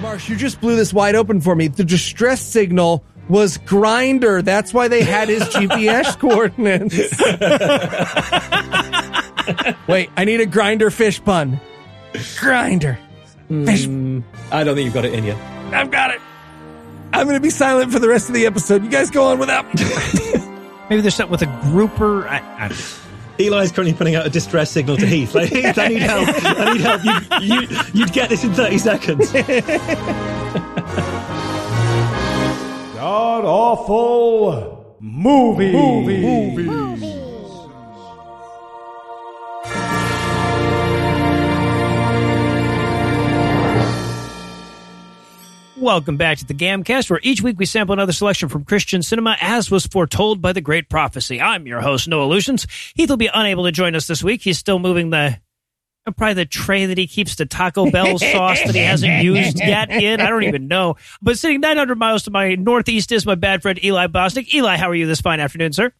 Marsh, you just blew this wide open for me. The distress signal was grinder. That's why they had his GPS coordinates. Wait, I need a grinder fish pun. Grinder. Hmm, fish. I don't think you've got it in you. I've got it. I'm going to be silent for the rest of the episode. You guys go on without me. Maybe there's something with a grouper. I, I, Eli's currently putting out a distress signal to Heath. Like, Heath, I need help. I need help. You, you, you'd get this in 30 seconds. God awful movie. Movies. Welcome back to the Gamcast, where each week we sample another selection from Christian cinema, as was foretold by the great prophecy. I'm your host, Noah Lugeons. Heath will be unable to join us this week. He's still moving the uh, probably the tray that he keeps the Taco Bell sauce that he hasn't used yet in. I don't even know. But sitting 900 miles to my northeast is my bad friend Eli Bosnick. Eli, how are you this fine afternoon, sir?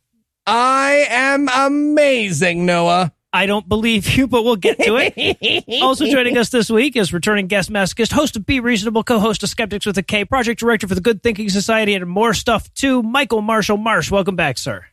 I am amazing, Noah. I don't believe you, but we'll get to it. also joining us this week is returning guest masochist, host of Be Reasonable, co-host of Skeptics with a K, project director for the Good Thinking Society, and more stuff too. Michael Marshall Marsh, welcome back, sir.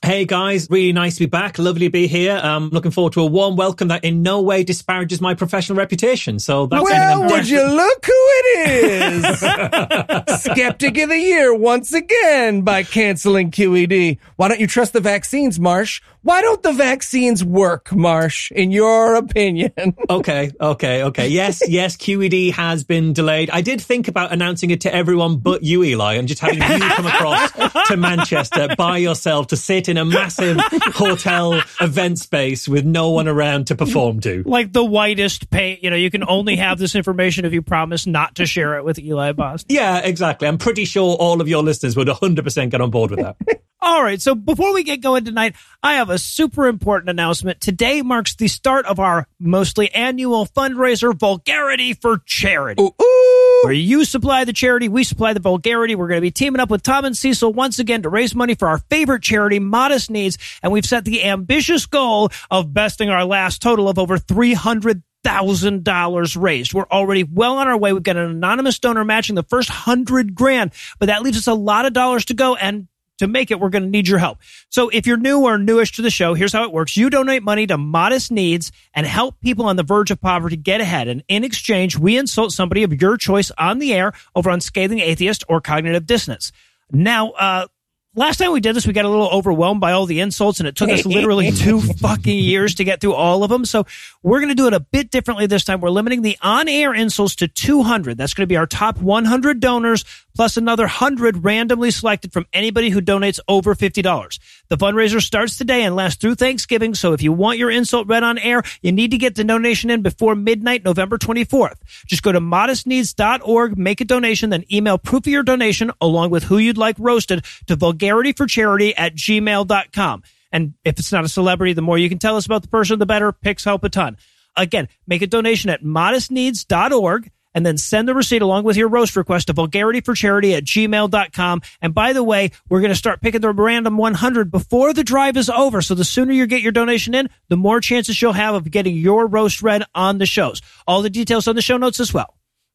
Hey guys, really nice to be back. Lovely to be here. Um, looking forward to a warm welcome that in no way disparages my professional reputation. So that's well, would you look who it is? Skeptic of the year once again by canceling QED. Why don't you trust the vaccines, Marsh? Why don't the vaccines work, Marsh, in your opinion? okay, okay, okay. Yes, yes, QED has been delayed. I did think about announcing it to everyone but you, Eli, and just having you come across to Manchester by yourself to sit in a massive hotel event space with no one around to perform to. Like the whitest paint, you know, you can only have this information if you promise not to share it with Eli Boss. Yeah, exactly. I'm pretty sure all of your listeners would 100% get on board with that. All right. So before we get going tonight, I have a super important announcement. Today marks the start of our mostly annual fundraiser, Vulgarity for Charity. Ooh, ooh. Where you supply the charity, we supply the vulgarity. We're going to be teaming up with Tom and Cecil once again to raise money for our favorite charity, Modest Needs. And we've set the ambitious goal of besting our last total of over 300 thousand dollars raised. We're already well on our way. We've got an anonymous donor matching the first hundred grand, but that leaves us a lot of dollars to go. And to make it, we're going to need your help. So if you're new or newish to the show, here's how it works. You donate money to modest needs and help people on the verge of poverty get ahead. And in exchange, we insult somebody of your choice on the air over on Scathing Atheist or Cognitive Dissonance. Now, uh, last time we did this, we got a little overwhelmed by all the insults, and it took us literally two fucking years to get through all of them. So we're going to do it a bit differently this time. We're limiting the on-air insults to 200. That's going to be our top 100 donors plus another 100 randomly selected from anybody who donates over $50. The fundraiser starts today and lasts through Thanksgiving. So if you want your insult read on air, you need to get the donation in before midnight, November 24th. Just go to modestneeds.org, make a donation, then email proof of your donation along with who you'd like roasted to vulgarityforcharity at gmail.com. And if it's not a celebrity, the more you can tell us about the person, the better. Picks help a ton. Again, make a donation at modestneeds.org and then send the receipt along with your roast request to vulgarityforcharity at gmail.com. And by the way, we're going to start picking the random 100 before the drive is over. So the sooner you get your donation in, the more chances you'll have of getting your roast read on the shows. All the details on the show notes as well.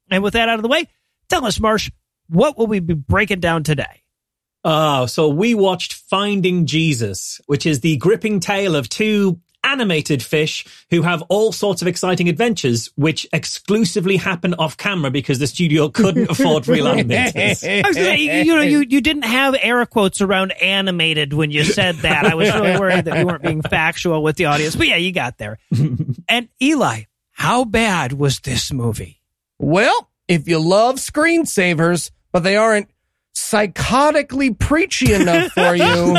And with that out of the way, tell us, Marsh, what will we be breaking down today? Oh, so we watched Finding Jesus, which is the gripping tale of two animated fish who have all sorts of exciting adventures, which exclusively happen off camera because the studio couldn't afford real animators. I was gonna, you know, you, you didn't have air quotes around animated when you said that. I was really worried that you weren't being factual with the audience, but yeah, you got there. and Eli, how bad was this movie? Well, if you love screensavers, but they aren't psychotically preachy enough for you,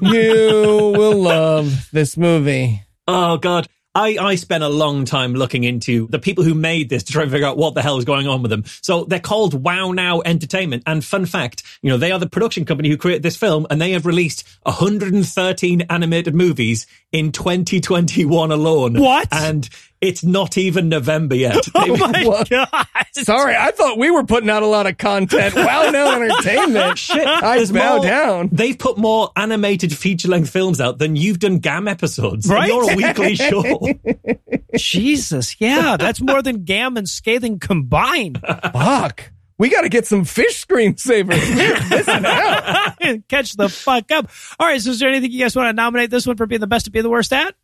you will love this movie. Oh God. I, I spent a long time looking into the people who made this to try and figure out what the hell is going on with them. So they're called Wow Now Entertainment. And fun fact, you know, they are the production company who created this film and they have released 113 animated movies in 2021 alone. What? And It's not even November yet. Oh my What? god! Sorry, I thought we were putting out a lot of content. Wow, no entertainment. Shit, I there's bow more- down. They've put more animated feature length films out than you've done GAM episodes. And Right? You're a weekly show. Jesus, yeah, that's more than Gam and Scathing combined. Fuck. We got to get some fish screensavers. We're missing out. Catch the fuck up. All right, so is there anything you guys want to nominate this one for being the best to be the worst at?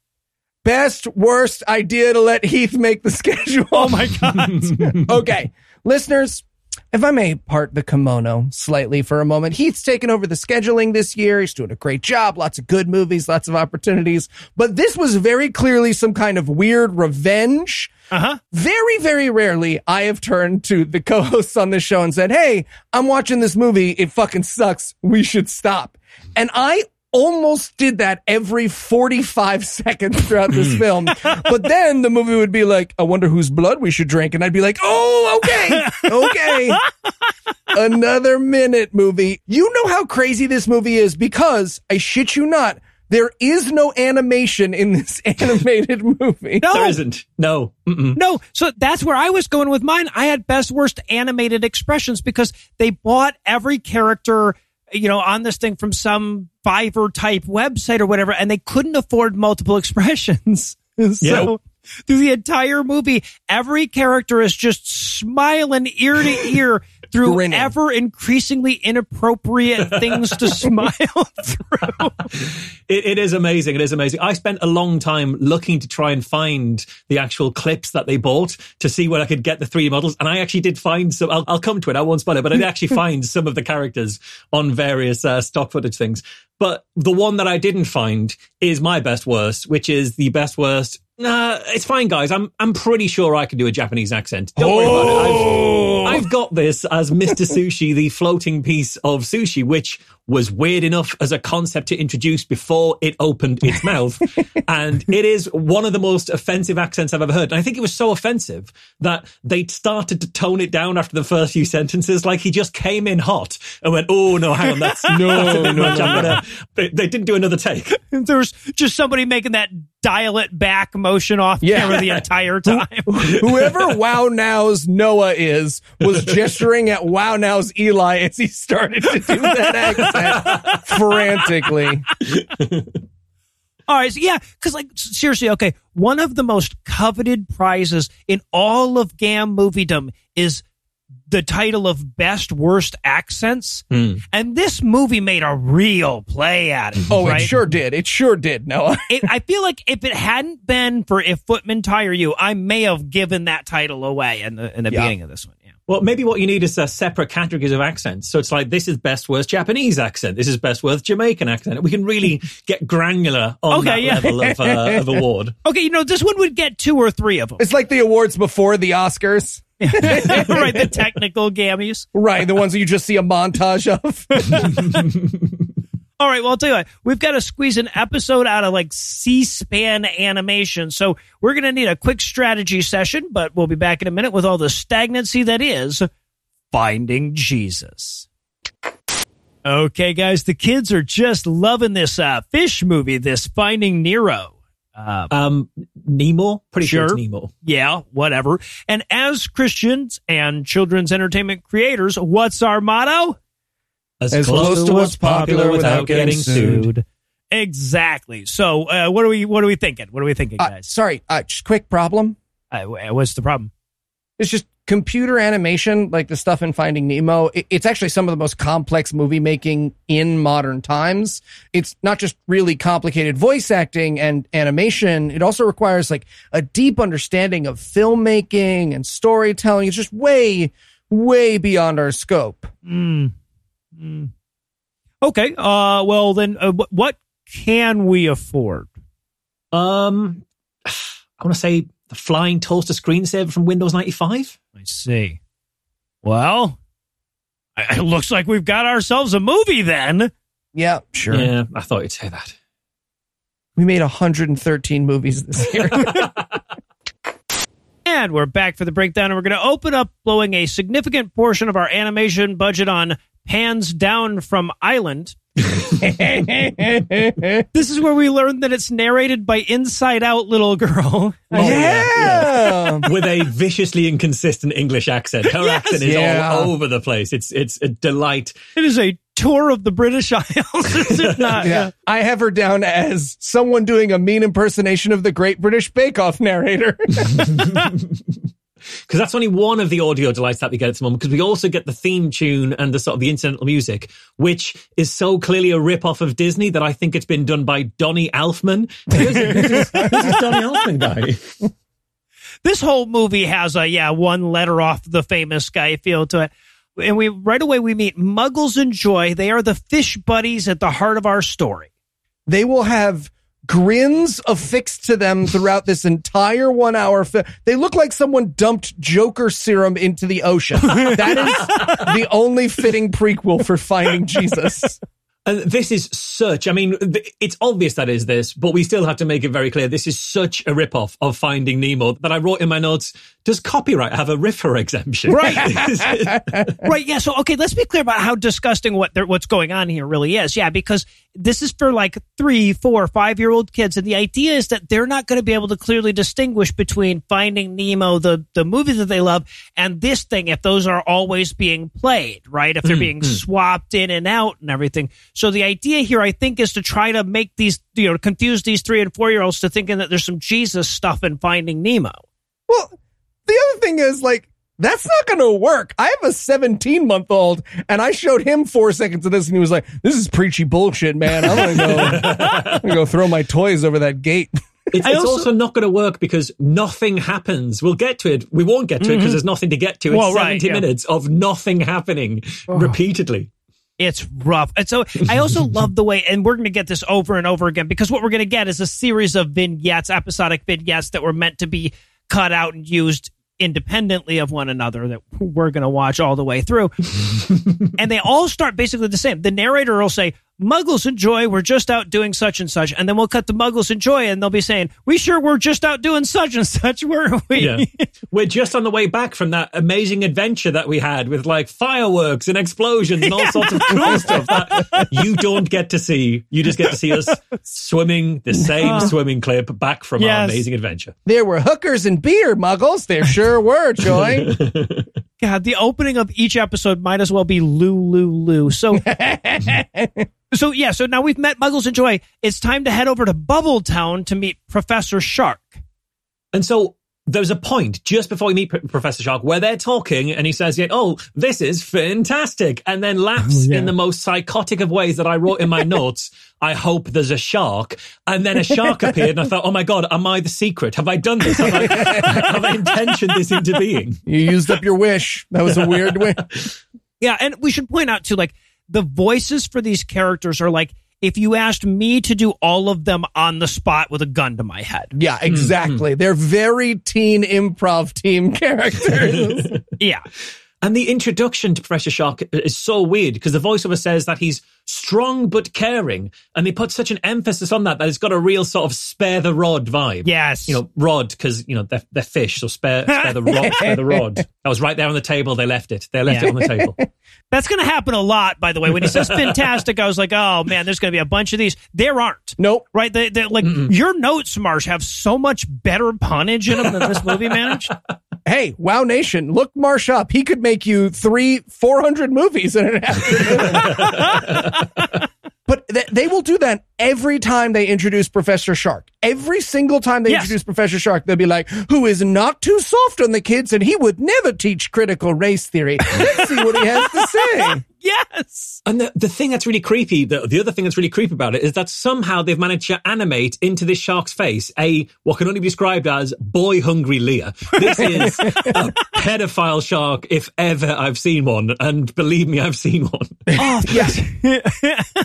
Best worst idea to let Heath make the schedule. Oh my god! okay, listeners, if I may part the kimono slightly for a moment, Heath's taken over the scheduling this year. He's doing a great job. Lots of good movies, lots of opportunities. But this was very clearly some kind of weird revenge. Uh huh. Very, very rarely I have turned to the co-hosts on this show and said, Hey, I'm watching this movie. It fucking sucks. We should stop. And I almost did that every 45 seconds throughout this hmm. film. But then the movie would be like, I wonder whose blood we should drink. And I'd be like, Oh, okay. Okay. Another minute movie. You know how crazy this movie is because I shit you not. There is no animation in this animated movie. No, There isn't. No. Mm-mm. no. So that's where I was going with mine. I had best worst animated expressions because they bought every character, you know, on this thing from some Fiverr type website or whatever, and they couldn't afford multiple expressions. so Yeah. through the entire movie, every character is just smiling ear to ear through Grinning. ever increasingly inappropriate things to smile through. It, it is amazing. It is amazing. I spent a long time looking to try and find the actual clips that they bought to see where I could get the 3D models. And I actually did find some, I'll, I'll come to it. I won't spoil it, but I did actually find some of the characters on various uh, stock footage things. But the one that I didn't find is my best worst, which is the best worst. Nah, it's fine, guys. I'm I'm pretty sure I can do a Japanese accent. Don't worry about it. I've, I've got this as Mr. Sushi, the floating piece of sushi, which was weird enough as a concept to introduce before it opened its mouth. and it is one of the most offensive accents I've ever heard. And I think it was so offensive that they started to tone it down after the first few sentences. Like he just came in hot and went, Oh no, hang on. That's no, that's a bit much. I'm gonna, they, they didn't do another take. There's just somebody making that dial it back motion off Yeah. camera the entire time. Whoever Wow Now's Noah is was gesturing at Wow Now's Eli as he started to do that accent frantically. All right, so yeah, because like seriously, okay, one of the most coveted prizes in all of GAM moviedom is the title of best worst accents, and this movie made a real play at it. Oh, right? it sure did. It sure did, Noah. It, I feel like if it hadn't been for if Footmen Tire You, I may have given that title away in the in the Yeah. beginning of this one. Yeah. Well, maybe what you need is a separate categories of accents. So it's like this is best worst Japanese accent. This is best worst Jamaican accent. We can really get granular on Okay, that yeah. level of, uh, of award. Okay, you know this one would get two or three of them. It's like the awards before the Oscars. right, the technical gammies. Right, the ones that you just see a montage of. All right, well, I'll tell you what, we've got to squeeze an episode out of like C SPAN animation. So we're going to need a quick strategy session, but we'll be back in a minute with all the stagnancy that is Finding Jesus. Okay, guys, the kids are just loving this uh, fish movie, this Finding Nero. Uh, Um, Nemo, pretty sure, Sure. it's Nemo. yeah, whatever. And as Christians and children's entertainment creators, what's our motto? As, As close to what's popular without getting sued. Exactly. So, uh, what are we? What are we thinking? What are we thinking, Uh, guys? sorry, uh, just quick problem. Uh, what's the problem? It's just computer animation, like the stuff in Finding Nemo. it's actually some of the most complex movie making in modern times. It's not just really complicated voice acting and animation. It also requires like a deep understanding of filmmaking and storytelling. It's just way, way beyond our scope. Mm. Mm. Okay. Uh. Well, then, uh, what can we afford? Um, I want to say the flying toaster screensaver from Windows 95. I see. Well, it looks like we've got ourselves a movie then. Yeah, sure. Yeah, I thought you'd say that. We made 113 movies this year. And we're back for the breakdown, and we're going to open up blowing a significant portion of our animation budget on Hands Down from Island. This is where we learned that it's narrated by Inside Out little girl. Oh, yeah. with a viciously inconsistent English accent. Her Yes. accent is Yeah. all over the place. It's it's a delight. It is a tour of the British Isles. is it not? Yeah. I have her down as someone doing a mean impersonation of the Great British Bake Off narrator. Because that's only one of the audio delights that we get at the moment. Because we also get the theme tune and the sort of the incidental music, which is so clearly a rip off of Disney that I think it's been done by Donny Elfman. This is, this is, Donny Elfman guy. This whole movie has a yeah one letter off the famous guy feel to it. And we right away we meet Muggles and Joy. They are the fish buddies at the heart of our story. they will have grins affixed to them throughout this entire one hour film. They look like someone dumped Joker serum into the ocean. That is the only fitting prequel for finding Jesus. And this is such, I mean, it's obvious that is this, but we still have to make it very clear. This is such a rip-off of Finding Nemo that I wrote in my notes, does copyright have a riffer exemption? Right. right. Yeah. So, okay, let's be clear about how disgusting what what's going on here really is. Yeah, because this is for like three, four, five year old kids, and the idea is that they're not going to be able to clearly distinguish between Finding Nemo, the the movie that they love, and this thing if those are always being played, right? If they're mm, being mm. swapped in and out and everything. So the idea here, I think, is to try to make these, you know, confuse these three and four year olds to thinking that there's some Jesus stuff in Finding Nemo. Well, the other thing is like, that's not going to work. I have a 17 month old and I showed him four seconds of this and he was like, this is preachy bullshit, man. I'm going to go, go throw my toys over that gate. It's, it's also- also, not going to work because nothing happens. We'll get to it. We won't get to it because there's nothing to get to. It's Mm-hmm. Well, right, 70 yeah. minutes of nothing happening repeatedly. It's rough. And so I also love the way, and we're going to get this over and over again because what we're going to get is a series of vignettes, episodic vignettes that were meant to be cut out and used independently of one another that we're going to watch all the way through. and they all start basically the same. The narrator will say, Muggles and Joy were just out doing such and such. And then we'll cut to Muggles and Joy and they'll be saying, We sure were just out doing such and such, weren't we? Yeah. We're just on the way back from that amazing adventure that we had with like fireworks and explosions and all sorts of cool stuff that you don't get to see. You just get to see us swimming the same uh. swimming clip back from our amazing adventure. There were hookers and beer, muggles. There sure were, Joy. God, the opening of each episode might as well be Lou Lou Lou. So, so yeah. So now we've met Muggles and Joy. It's time to head over to Bubble Town to meet Professor Shark. And so there's a point just before we meet P- Professor Shark where they're talking and he says, yeah, oh, this is fantastic. And then laughs oh, in the most psychotic of ways that I wrote in my notes. I hope there's a shark. And then a shark appeared and I thought, oh my God, am I the secret? Have I done this? Have I, have I intentioned this into being? You used up your wish. That was a weird wish. Yeah, and we should point out too, like the voices for these characters are like if you asked me to do all of them on the spot with a gun to my head. Yeah, hmm, exactly. Hmm. They're very teen improv team characters. Yeah. And the introduction to Professor Shark is so weird because the voiceover says that he's strong but caring. And they put such an emphasis on that that it's got a real sort of spare the rod vibe. Yes. You know, rod, because, you know, they're, they're fish, so spare, spare the rod, spare the rod. That was right there on the table. They left it. They left Yeah. it on the table. That's going to happen a lot, by the way. When he says fantastic, I was like, oh man, there's going to be a bunch of these. There aren't. nope. Right? They, they, like your notes, Marsh, have so much better punnage in them than this movie managed. Hey, Wow Nation, look Marsh up. He could make you three, 400 movies in an afternoon. but th- they will do that every time they introduce Professor Shark. Every single time they Yes. introduce Professor Shark, they'll be like, who is not too soft on the kids and he would never teach critical race theory. Let's see what he has to say. Yes. And the, the thing that's really creepy, the, the other thing that's really creepy about it is that somehow they've managed to animate into this shark's face a, what can only be described as boy hungry Leah. This is a pedophile shark if ever I've seen one. And believe me, I've seen one. Oh, yes.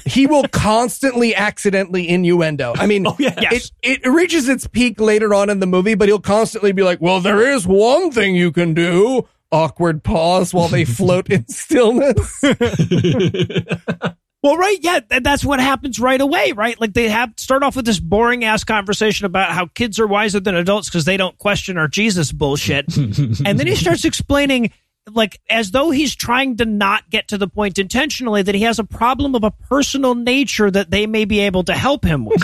he will constantly accidentally innuendo. I mean, Oh, yeah. Yes. it, it reaches its peak later on in the movie, but he'll constantly be like, well, there is one thing you can do. Awkward pause while they float in stillness. Well, right, yeah, that's what happens right away, right? Like they have start off with this boring ass conversation about how kids are wiser than adults because they don't question our Jesus bullshit, and then he starts explaining like as though he's trying to not get to the point intentionally that he has a problem of a personal nature that they may be able to help him with.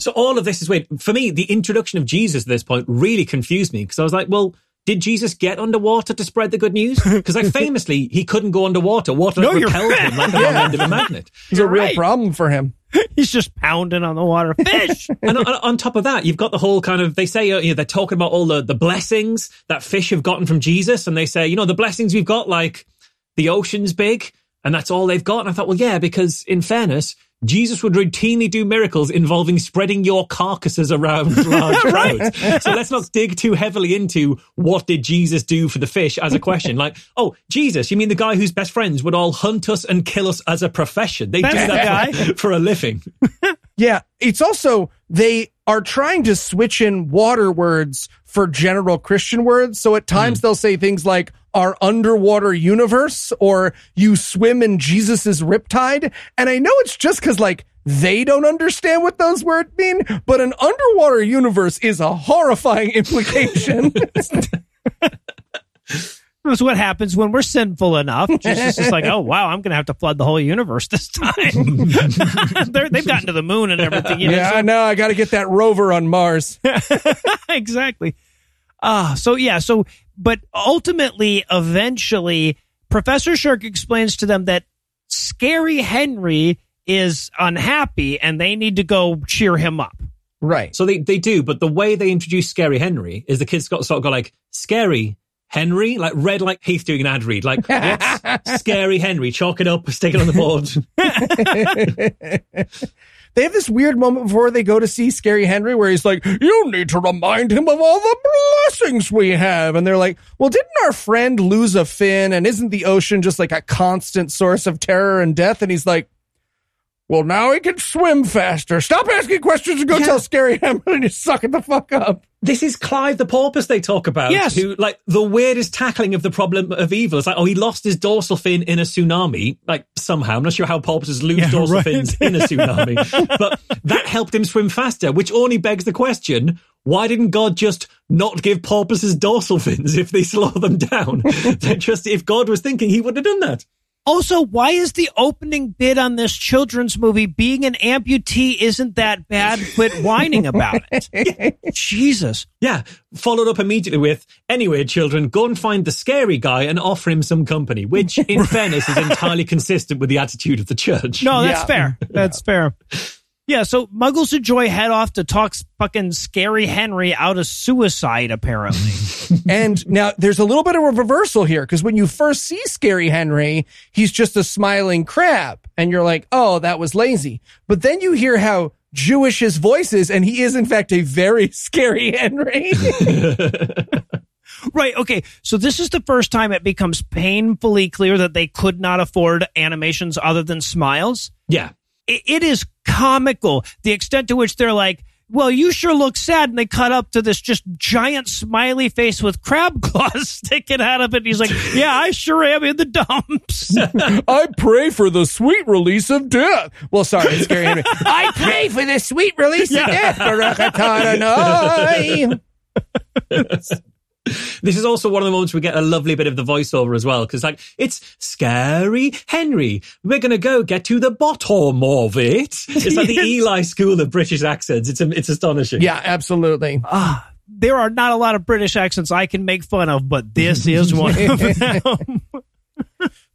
So all of this is weird. For me, the introduction of Jesus at this point really confused me because I was like, well, did Jesus get underwater to spread the good news? Because like famously, he couldn't go underwater. Water No, you're repelled him like the long end of a magnet. It's a real right. problem for him. he's just pounding on the water. Fish. And on, on top of that, you've got the whole kind of, they say, uh, you know, they're talking about all the, the blessings that fish have gotten from Jesus. And they say, you know, the blessings we've got, like the ocean's big and that's all they've got. And I thought, well, yeah, because in fairness, Jesus would routinely do miracles involving spreading your carcasses around large crowds. So let's not dig too heavily into what did Jesus do for the fish as a question. Like, oh, Jesus, you mean the guy whose best friends would all hunt us and kill us as a profession? They do That's that for, for a living. Yeah, it's also they are trying to switch in water words for general Christian words. So at times hmm. they'll say things like our underwater universe or you swim in Jesus's riptide. And I know it's just because like they don't understand what those words mean, but an underwater universe is a horrifying implication. That's what happens when we're sinful enough. Jesus is like, oh wow, I'm going to have to flood the whole universe this time. They're, they've gotten to the moon and everything. You know, yeah, I know. I got to get that rover on Mars. exactly. Ah, so yeah, so but ultimately, eventually, Professor Shirk explains to them that Scary Henry is unhappy and they need to go cheer him up. Right. So they, they do, but the way they introduce Scary Henry is the kids got sort of go like Scary Henry, like read like Heath doing an ad read, like what's Scary Henry? Chalk it up, stick it on the board. They have this weird moment before they go to see Scary Henry where he's like, You need to remind him of all the blessings we have. And they're like, Well, didn't our friend lose a fin? And isn't the ocean just like a constant source of terror and death? And he's like, Well, now he can swim faster. Stop asking questions and go tell Scary Henry to suck it the fuck up. this is Clive the porpoise they talk about. Yes. Who like the weirdest tackling of the problem of evil. It's like, oh, he lost his dorsal fin in a tsunami. Like somehow. I'm not sure how porpoises lose Yeah, dorsal right. fins in a tsunami. but that helped him swim faster, which only begs the question, why didn't God just not give porpoises dorsal fins if they slow them down? just if God was thinking, he would have done that. Also, why is the opening bit on this children's movie being an amputee isn't that bad? Quit whining about it. Jesus. Yeah, followed up immediately with, anyway, children, go and find the scary guy and offer him some company, which, in fairness, is entirely consistent with the attitude of the church. No, that's Yeah. fair. That's fair. Yeah, so Muggles and Joy head off to talk fucking Scary Henry out of suicide, apparently. And now there's a little bit of a reversal here because when you first see Scary Henry, he's just a smiling crab. And you're like, oh, that was lazy. But then you hear how Jewish his voice is, and he is, in fact, a very scary Henry. right, okay. So this is the first time it becomes painfully clear that they could not afford animations other than smiles. Yeah. It, it is comical the extent to which they're like well you sure look sad and they cut up to this just giant smiley face with crab claws sticking out of it and he's like yeah i sure am in the dumps I pray for the sweet release of death. Well, sorry, it's Scary Henry. I pray for the sweet release of death. Baruch atah Adonai. This is also one of the moments we get a lovely bit of the voiceover as well, because like, it's scary Henry. We're going to go get to the bottom of it. It's like the Eli school of British accents. It's, it's astonishing. Yeah, absolutely. Ah, there are not a lot of british accents i can make fun of but this is one of them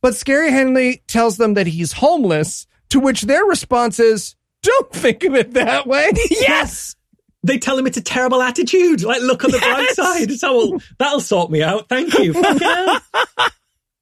But Scary Henry tells them that he's homeless, to which their response is, don't think of it that way. yes They tell him it's a terrible attitude. Like, look on the bright side. So well, that'll sort me out. Thank you.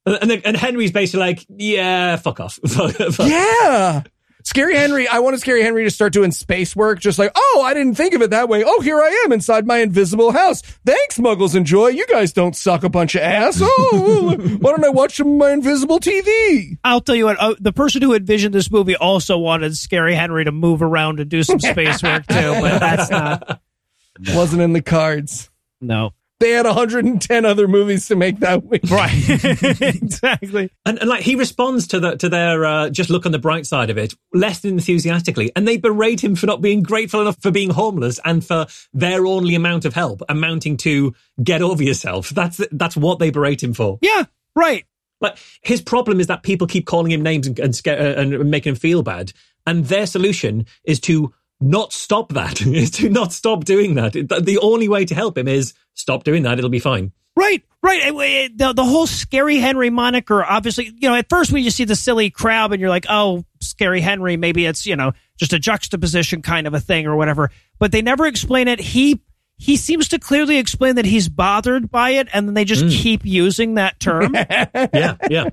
And, and, then- and Henry's basically like, yeah, fuck off. Fuck- fuck. Yeah. Scary Henry, I wanted Scary Henry to start doing space work, just like, oh, I didn't think of it that way. Oh, here I am inside my invisible house. Thanks, Muggles and Joy. You guys don't suck a bunch of ass. Oh, why don't I watch some of my invisible TV? i'll tell you what uh, the person who envisioned this movie also wanted scary henry to move around and do some space work too but that's not Wasn't in the cards. no They had 110 other movies to make that week. Right. exactly. And, and like he responds to the to their uh, just look on the bright side of it less than enthusiastically, and they berate him for not being grateful enough for being homeless and for their only amount of help amounting to get over yourself. That's that's what they berate him for. Yeah. Right. Like his problem is that people keep calling him names and and, sca- uh, and making him feel bad, and their solution is to not stop that. is to not stop doing that. The the only way to help him is stop doing that. It'll be fine. Right, right. The, the whole Scary Henry moniker, obviously, you know, at first when you see the silly crab and you're like, oh, Scary Henry, maybe it's, you know, just a juxtaposition kind of a thing or whatever. But they never explain it. He he seems to clearly explain that he's bothered by it, and then they just mm. keep using that term. Yeah, yeah.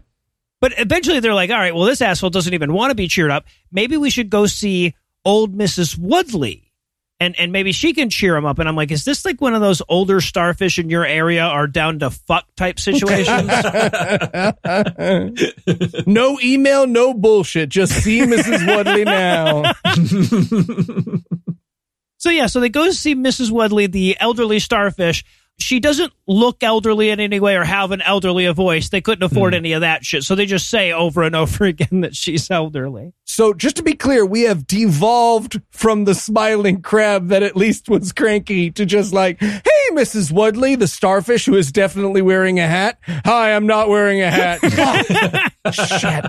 But eventually they're like, all right, well, this asshole doesn't even want to be cheered up. Maybe we should go see old Mrs. Woodley. And, and maybe she can cheer him up. And I'm like, is this like one of those older starfish in your area are down to fuck type situations? No email, no bullshit. Just see Mrs. Woodley now. so yeah, so they go to see Mrs. Woodley, the elderly starfish. She doesn't look elderly in any way or have an elderly a voice. They couldn't afford hmm. any of that shit. So they just say over and over again that she's elderly. So just to be clear, we have devolved from the smiling crab that at least was cranky to just like, hey, Mrs. Woodley, the starfish who is definitely wearing a hat. Hi, I'm not wearing a hat. Shit.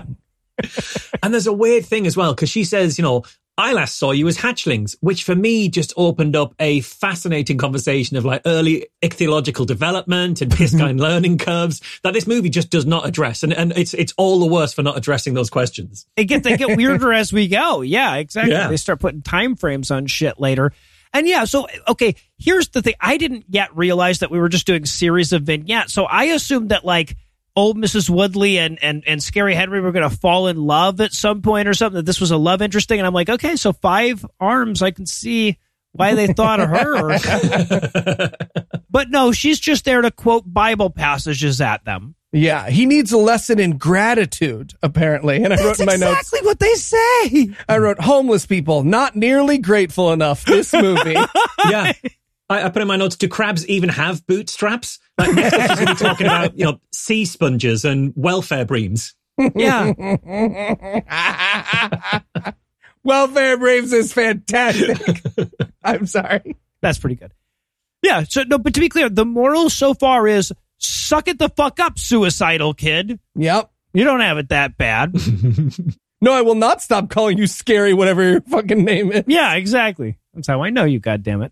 And there's a weird thing as well, because she says, you know, I last saw you as hatchlings, which for me just opened up a fascinating conversation of like early ichthyological development and piscine mm-hmm. learning curves that this movie just does not address. And, and it's, it's all the worse for not addressing those questions. They get they get weirder as we go. Yeah, exactly. Yeah. They start putting time frames on shit later. And yeah, so okay, here's the thing. I didn't yet realize that we were just doing series of vignettes. So I assumed that like Oh, old Mrs. Woodley and and and Scary Henry were going to fall in love at some point or something. That this was a love interest thing. And I'm like, okay, so five arms. I can see why they thought of her. but no, she's just there to quote Bible passages at them. Yeah, he needs a lesson in gratitude, apparently. And I wrote in my notes, exactly what they say. I wrote, homeless people, not nearly grateful enough this movie. yeah. I, I put in my notes, do crabs even have bootstraps? Like next up, going to be talking about, you know, sea sponges and welfare breams. Yeah. Welfare Braves is fantastic. I'm sorry. That's pretty good. Yeah. So no, but to be clear, the moral so far is suck it the fuck up, suicidal kid. Yep. You don't have it that bad. No, I will not stop calling you scary, whatever your fucking name is. yeah, exactly. That's how I know you, God damn it.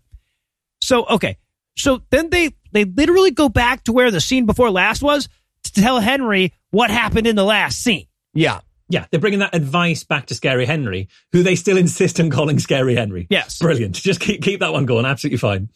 So okay. So then they they literally go back to where the scene before last was to tell Henry what happened in the last scene. Yeah. Yeah, they're bringing that advice back to Scary Henry, who they still insist on calling Scary Henry. Yes. Brilliant. Just keep, keep that one going. Absolutely fine.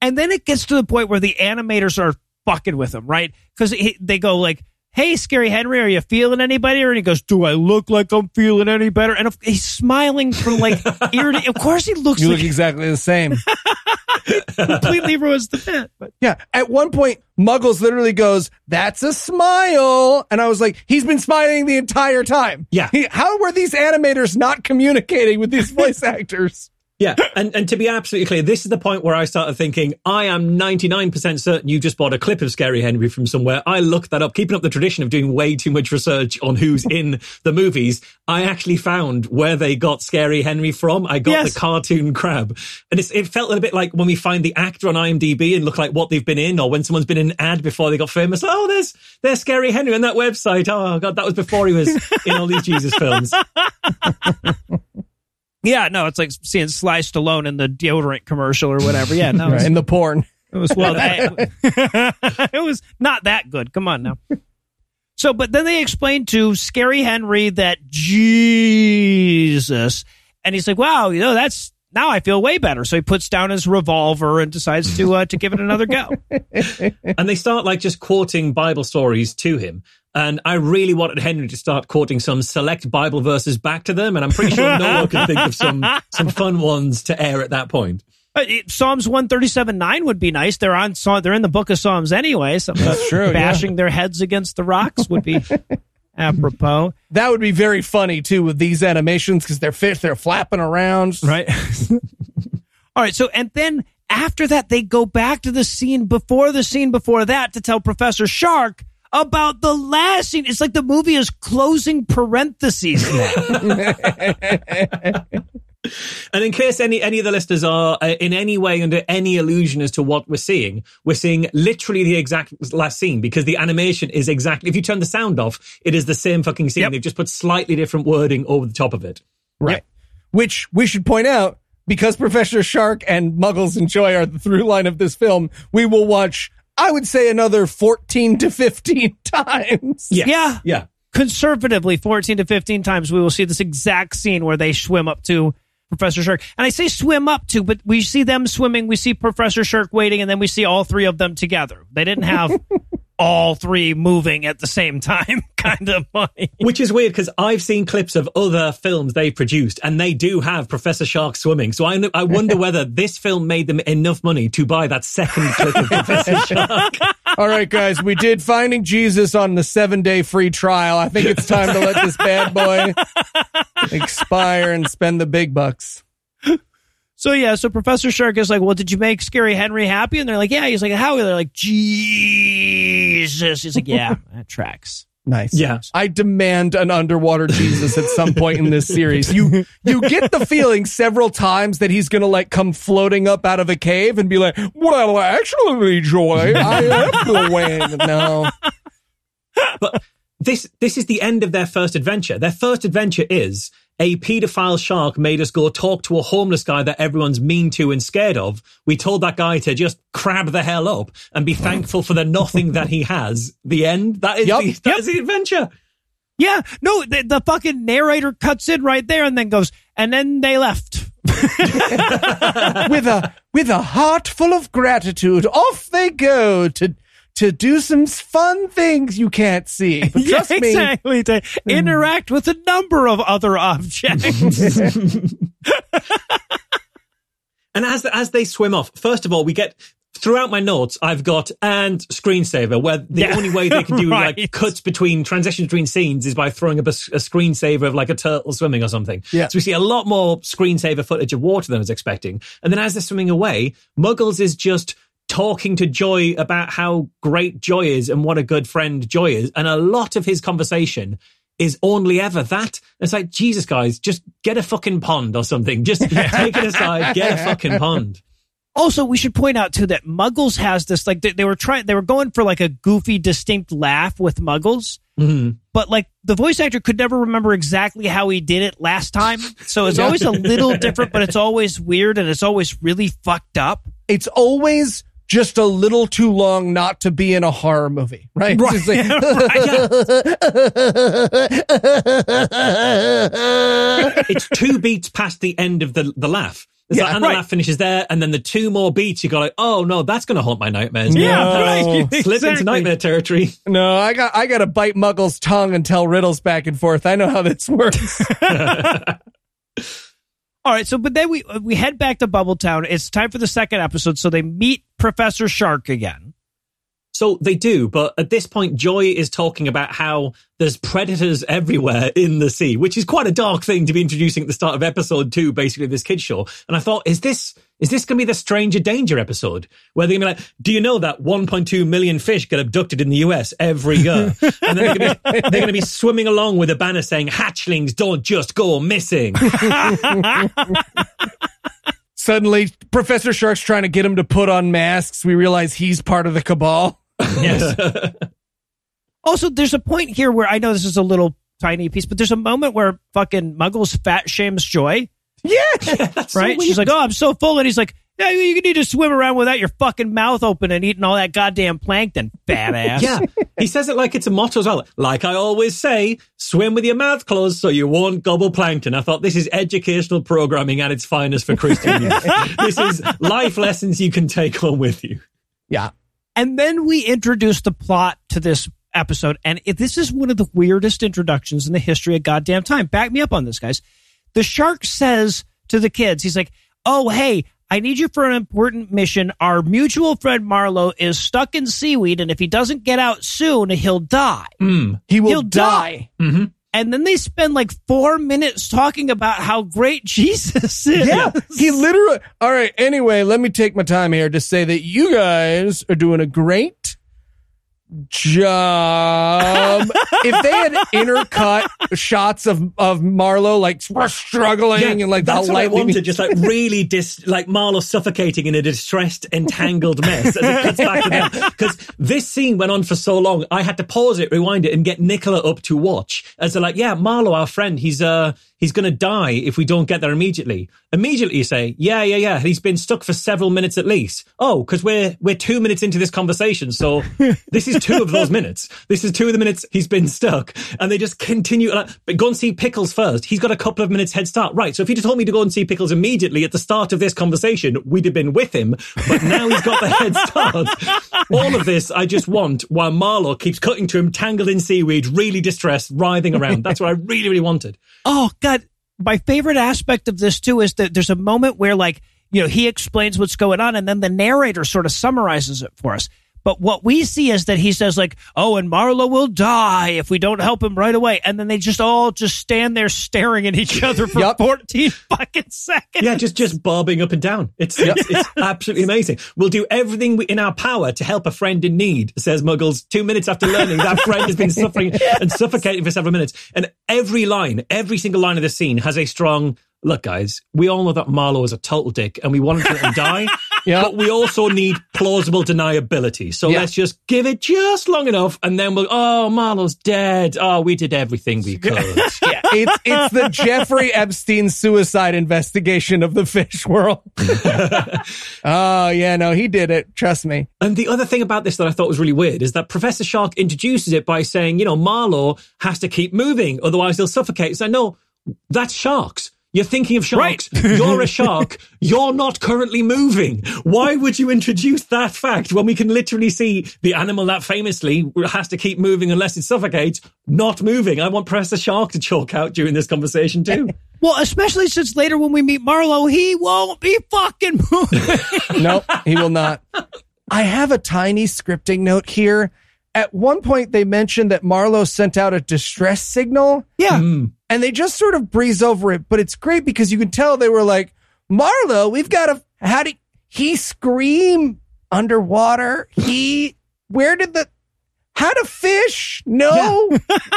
And then it gets to the point where the animators are fucking with him, right? Because they go like, "Hey, Scary Henry, are you feeling any better?" And he goes, "Do I look like I'm feeling any better?" And if- he's smiling from like ear to. Of course, he looks You like look exactly the same. completely ruins the bit. But Yeah. At one point, Muggles literally goes, That's a smile. And I was like, He's been smiling the entire time. Yeah. He- how were these animators not communicating with these voice actors? Yeah, and, and to be absolutely clear, this is the point where I started thinking, I am 99% certain you just bought a clip of Scary Henry from somewhere. I looked that up, keeping up the tradition of doing way too much research on who's in the movies. I actually found where they got Scary Henry from. I got Yes. the cartoon crab. And it's, it felt a little bit like when we find the actor on IMDb and look like what they've been in, or when someone's been in an ad before they got famous. Oh, there's, there's Scary Henry on that website. Oh, God, that was before he was in all these Jesus films. yeah, no, it's like seeing Sly Stallone in the deodorant commercial or whatever. Yeah, no, it was- In the porn. It was well, that, it was not that good. Come on now. So, but then they explained to Scary Henry that Jesus, and he's like, "Wow, you know, that's now I feel way better." So he puts down his revolver and decides to uh, to give it another go. and they start like just quoting Bible stories to him. And I really wanted Henry to start quoting some select Bible verses back to them, and I'm pretty sure no one could think of some some fun ones to air at that point. Uh, it- Psalms one thirty seven nine would be nice. They're on Psalm- they're in the book of Psalms anyway. So That's true, yeah. Bashing their heads against the rocks would be apropos. That would be very funny too with these animations because they're fish, they're flapping around. Right. All right. So, and then after that, they go back to the scene before the scene before that to tell Professor Shark about the last scene. It's like the movie is closing parentheses now. And in case any any of the listeners are uh, in any way under any illusion as to what we're seeing, we're seeing literally the exact last scene because the animation is exactly. If you turn the sound off, it is the same fucking scene. Yep. They've just put slightly different wording over the top of it. Right. Which we should point out because Professor Shark and Muggles and Joy are the through line of this film. We will watch, I would say, another 14 to 15 times. Yes. Yeah. yeah. Conservatively, 14 to 15 times, we will see this exact scene where they swim up to Professor Shirk. And I say swim up to, but we see them swimming, we see Professor Shirk waiting, and then we see all three of them together. They didn't have all three moving at the same time, kind of funny. Which is weird because I've seen clips of other films they produced and they do have Professor Shark swimming. So I, I wonder whether this film made them enough money to buy that second clip of Professor Shark. All right, guys, we did Finding Jesus on the seven day free trial. I think it's time to let this bad boy expire and spend the big bucks. So yeah, so Professor Shark is like, "Well, did you make Scary Henry happy?" And they're like, "Yeah." He's like, "How?" They're like, "Jesus." He's like, "Yeah, that tracks." Nice. Yeah. I demand an underwater Jesus at some point in this series. You you get the feeling several times that he's gonna like come floating up out of a cave and be like, What well, actually, Joy, I am the Wayne. No. But this this is the end of their first adventure. Their first adventure is a paedophile shark made us go talk to a homeless guy that everyone's mean to and scared of. We told that guy to just crab the hell up and be thankful for the nothing that he has. The end. That is Yup, the, that is the adventure. Yeah, no, the, the fucking narrator cuts in right there and then goes, and then they left. with a with a heart full of gratitude, off they go to to do some fun things you can't see. But Yeah, trust me. To mm. interact with a number of other objects. And as as they swim off, first of all, we get throughout my notes, I've got and screensaver, where the Yeah. only way they can do Right. like cuts between transitions between scenes is by throwing up a, s- a screensaver of like a turtle swimming or something. Yeah. So we see a lot more screensaver footage of water than I was expecting. And then as they're swimming away, Muggles is just talking to Joy about how great Joy is and what a good friend Joy is. And a lot of his conversation is only ever that. It's like, Jesus, guys, just get a fucking pond or something. Just take it aside, get a fucking pond. also, we should point out too that Muggles has this like they, they were trying they were going for like a goofy, distinct laugh with Muggles. Mm-hmm. But like the voice actor could never remember exactly how he did it last time. So it's always a little different, but it's always weird and it's always really fucked up. it's always just a little too long not to be in a horror movie, right? It's like- It's two beats past the end of the, the laugh. It's Yeah, like, and the laugh finishes there, and then the two more beats, you go like, oh no, that's going to haunt my nightmares. Yeah, No. right. Slip into nightmare territory. no, I got I got to bite Muggle's tongue and tell riddles back and forth. I know how this works. All right, so but then we we head back to Bubbletown. It's time for the second episode, so they meet Professor Shark again. So they do, but at this point, Joy is talking about how there's predators everywhere in the sea, which is quite a dark thing to be introducing at the start of episode two, basically this kids show. And I thought, is this is this going to be the Stranger Danger episode where they're going to be like, do you know that 1.2 million fish get abducted in the US every year? And then they're going to be, they're going to be swimming along with a banner saying, hatchlings don't just go missing. Suddenly, Professor Shark's trying to get him to put on masks. We realize he's part of the cabal. Yes. also, there's a point here where I know this is a little tiny piece, but there's a moment where fucking Muggles fat shames Joy, Yeah, That's so right? weird. She's like, "Oh, I'm so full," and he's like, "Yeah, you you need to swim around without your fucking mouth open and eating all that goddamn plankton, fat ass." Yeah, he says it like it's a motto as well. Like I always say, swim with your mouth closed so you won't gobble plankton. I thought this is educational programming at its finest for Christian youth. this is life lessons you can take home with you. yeah. And then we introduce the plot to this episode. And this is one of the weirdest introductions in the history of goddamn time. Back me up on this, guys. The shark says to the kids, he's like, Oh, hey, I need you for an important mission. Our mutual friend Marlowe is stuck in seaweed. And if he doesn't get out soon, he'll die. Mm. He will He'll die. die. Mm-hmm. and then they spend like four minutes talking about how great Jesus is. Yeah, he literally. All right. Anyway, let me take my time here to say that you guys are doing a great job. if they had intercut shots of of Marlo like struggling and like that's the what I wanted. Just like really, dis- like Marlo suffocating in a distressed, entangled mess as it cuts back to them. Because this scene went on for so long, I had to pause it, rewind it, and get Nicola up to watch. As they're like, "Yeah, Marlo, our friend, he's uh he's going to die if we don't get there immediately." Immediately, you say, "Yeah, yeah, yeah." He's been stuck for several minutes at least. Oh, because we're we're two minutes into this conversation, so this is two of those minutes. This is two of the minutes he's been stuck, and they just continue. Like, but go and see Pickles first. He's got a couple of minutes head start, right? So if you'd told me to go and see Pickles immediately at the start of this conversation, we'd have been with him. But now he's got the head start. All of this, I just want while Marlo keeps cutting to him, tangled in seaweed, really distressed, writhing around. That's what I really, really wanted. Oh God, my favorite aspect of this too is that there's a moment where like you know he explains what's going on, and then the narrator sort of summarizes it for us. But what we see is that he says like, "Oh, and Marlowe will die if we don't help him right away," and then they just all just stand there staring at each other for Yup. 14 fucking seconds. Yeah, just just bobbing up and down. It's it's, it's absolutely amazing. We'll do everything in our power to help a friend in need, says Muggles. Two minutes after learning that friend has been suffering and suffocating for several minutes, and every line, every single line of the scene has a strong. Look, guys, we all know that Marlowe is a total dick, and we want him to let him die. Yeah. But we also need plausible deniability. So Yeah. let's just give it just long enough, and then we'll. Oh, Marlowe's dead. Oh, we did everything we could. yeah. it's it's the Jeffrey Epstein suicide investigation of the fish world. oh yeah, no, he did it. Trust me. And the other thing about this that I thought was really weird is that Professor Shark introduces it by saying, you know, Marlowe has to keep moving, otherwise he'll suffocate. So no, that's sharks. You're thinking of sharks. Right. You're a shark. You're not currently moving. Why would you introduce that fact when we can literally see the animal that famously has to keep moving unless it suffocates, not moving? I want Professor Shark to choke out during this conversation too. Well, especially since later when we meet Marlowe, he won't be fucking moving. Nope, he will not. I have a tiny scripting note here. At one point, they mentioned that Marlowe sent out a distress signal. yeah. Hmm. And they just sort of breeze over it. But it's great because you can tell they were like, Marlowe, we've got to, how did he scream underwater? He, where did the, how to fish? No.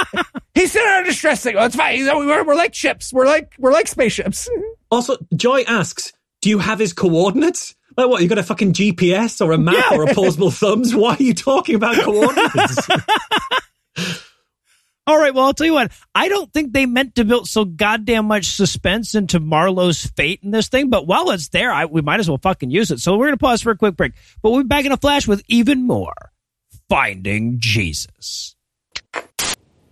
he sent out a distress signal. It's fine. We're, we're like ships. We're like, we're like spaceships. Also, Joy asks, do you have his coordinates? Like what, you got a fucking GPS or a map or a opposable thumbs? Why are you talking about coordinates? All right. Well, I'll tell you what. I don't think they meant to build so goddamn much suspense into Marlowe's fate in this thing. But while it's there, I, we might as well fucking use it. So we're going to pause for a quick break. But we'll be back in a flash with even more Finding Jesus.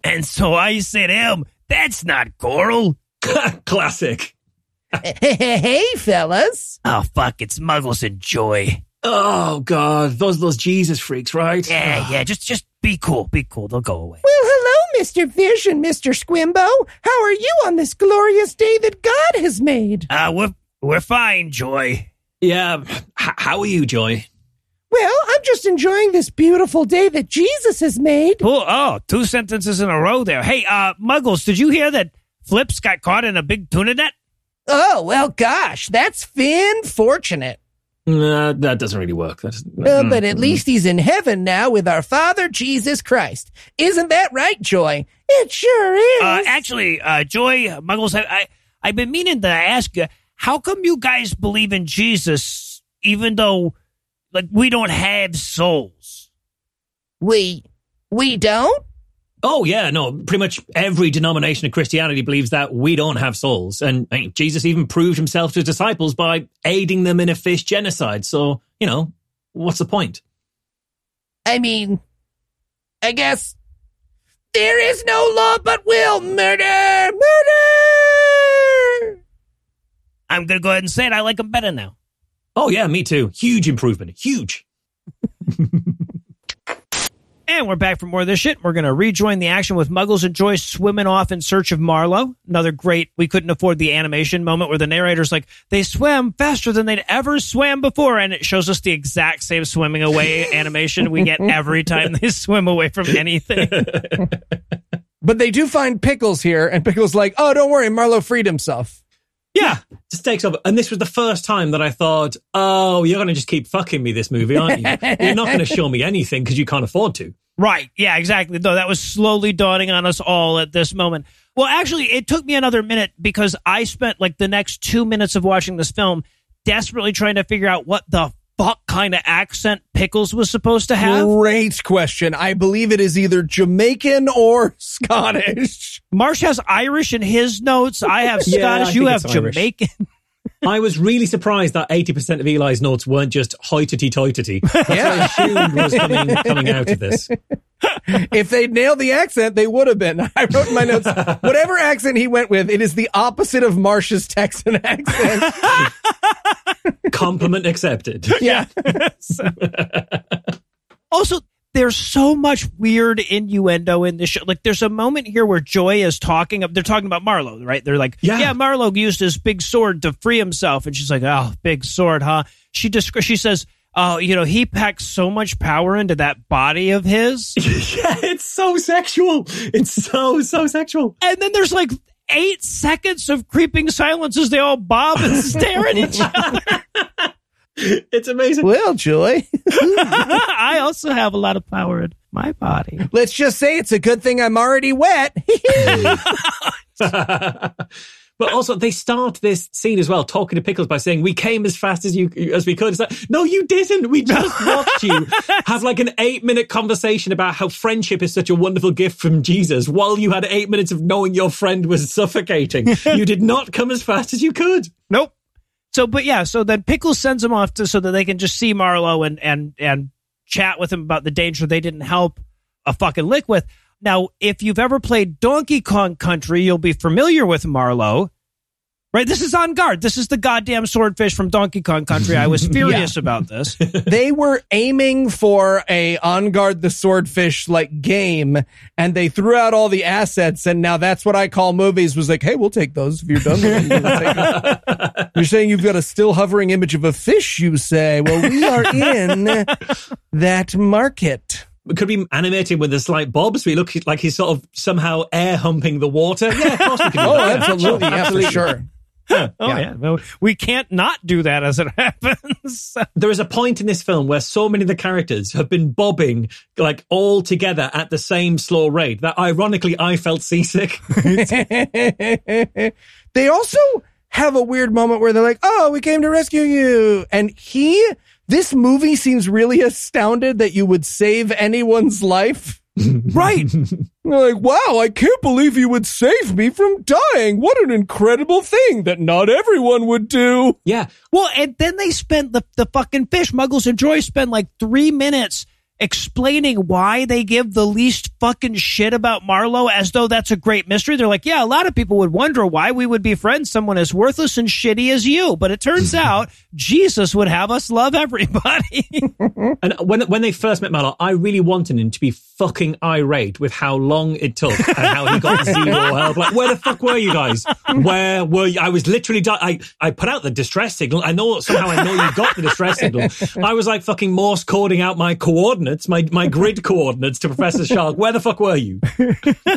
And so I said, him, that's not Coral. Classic. hey, fellas. Oh, fuck. It's Muggles and Joy. Oh god, those those Jesus freaks, right? Yeah, yeah. Just, just be cool. Be cool. They'll go away. Well, hello, Mr. Fish and Mr. Squimbo. How are you on this glorious day that God has made? Uh, we're, we're fine, Joy. Yeah. H- how are you, Joy? Well, I'm just enjoying this beautiful day that Jesus has made. Oh, oh, two sentences in a row there. Hey, uh, Muggles, did you hear that Flips got caught in a big tuna net? Oh, well, gosh, that's fin fortunate. Nah, that doesn't really work. That's, Well, but at least he's in heaven now with our Father Jesus Christ. Isn't that right, Joy? It sure is. Uh, actually, uh, Joy, Muggles, I, I, I've been meaning to ask you, how come you guys believe in Jesus even though, like, we don't have souls? we we don't? Oh yeah, no. Pretty much every denomination of Christianity believes that we don't have souls, and I mean, Jesus even proved himself to his disciples by aiding them in a fish genocide. So you know, what's the point? I mean, I guess there is no law but will. Murder! Murder! I'm going to go ahead and say it. I like them better now. Oh yeah, me too. Huge improvement. Huge. And we're back for more of this shit. We're going to rejoin the action with Muggles and Joyce swimming off in search of Marlowe. Another great, we couldn't afford the animation moment where the narrator's like, they swam faster than they'd ever swam before. And it shows us the exact same swimming away animation we get every time they swim away from anything. But they do find Pickles here, and Pickles like, oh, don't worry, Marlowe freed himself. Yeah, just takes over. And this was the first time that I thought, oh, you're going to just keep fucking me this movie, aren't you? you're not going to show me anything because you can't afford to. Right. Yeah, exactly. Though that was slowly dawning on us all at this moment. Well, actually, it took me another minute because I spent like the next two minutes of watching this film desperately trying to figure out what the fuck kind of accent Pickles was supposed to have. Great question. I believe it is either Jamaican or Scottish. Marsh has Irish in his notes. I have Yeah, Scottish. I you have. Jamaican. I was really surprised that 80% of Eli's notes weren't just hoitity toitity. That's what I assumed was coming, coming out of this. if they'd nailed the accent, they would have been. I wrote in my notes, whatever accent he went with, it is the opposite of Marsh's Texan accent. Compliment accepted. Yeah. Also, there's so much weird innuendo in this show. Like, there's a moment here where Joy is talking. They're talking about Marlowe, right? They're like, Yeah. "Yeah, Marlowe used his big sword to free himself," and she's like, "Oh, big sword, huh?" She descri- She says, "Oh, you know, he packs so much power into that body of his." yeah, it's so sexual. It's so, so sexual. and then there's like eight seconds of creeping silence as they all bob and stare at each other. It's amazing. Well, Joy, I also have a lot of power in my body. let's just say it's a good thing I'm already wet. But also, they start this scene as well, talking to Pickles by saying, "We came as fast as you as we could." It's like, no, you didn't. We just watched you have like an eight minute conversation about how friendship is such a wonderful gift from Jesus, while you had eight minutes of knowing your friend was suffocating. you did not come as fast as you could. Nope. So, but yeah, so then Pickles sends him off to so that they can just see Marlowe and and and chat with him about the danger they didn't help a fucking lick with. Now, if you've ever played Donkey Kong Country, you'll be familiar with Marlowe. Right? This is Enguarde. This is the goddamn swordfish from Donkey Kong Country. I was furious about this. they were aiming for a Enguarde the swordfish like game and they threw out all the assets and now that's what I call movies was like, hey, we'll take those if you're done with it. You wanna take it? You're saying you've got a still hovering image of a fish, you say. Well, we are in that market. Could be animated with a slight bob, so he looks like he's sort of somehow air humping the water. Yeah, of course we can do Oh, that. absolutely, yeah, for sure. Oh yeah. Well, we can't not do that as it happens. there is a point in this film where so many of the characters have been bobbing like all together at the same slow rate that ironically I felt seasick. they also have a weird moment where they're like, "Oh, we came to rescue you," and he. This movie seems really astounded that you would save anyone's life. Right. Like, wow, I can't believe you would save me from dying. What an incredible thing that not everyone would do. yeah. Well, and then they spent the the fucking fish muggles and Joy spend like three minutes explaining why they give the least fucking shit about Marlowe as though that's a great mystery. They're like, yeah, a lot of people would wonder why we would befriend someone as worthless and shitty as you, but it turns out Jesus would have us love everybody. And when when they first met Marlowe, I really wanted him to be fucking irate with how long it took and how he got zero help. Like, where the fuck were you guys? Where were you? I was literally, di- I, I put out the distress signal. I know, somehow I know you got the distress signal. I was like fucking Morse coding out my coordinates, my, my grid coordinates to Professor Shark. Where the fuck were you?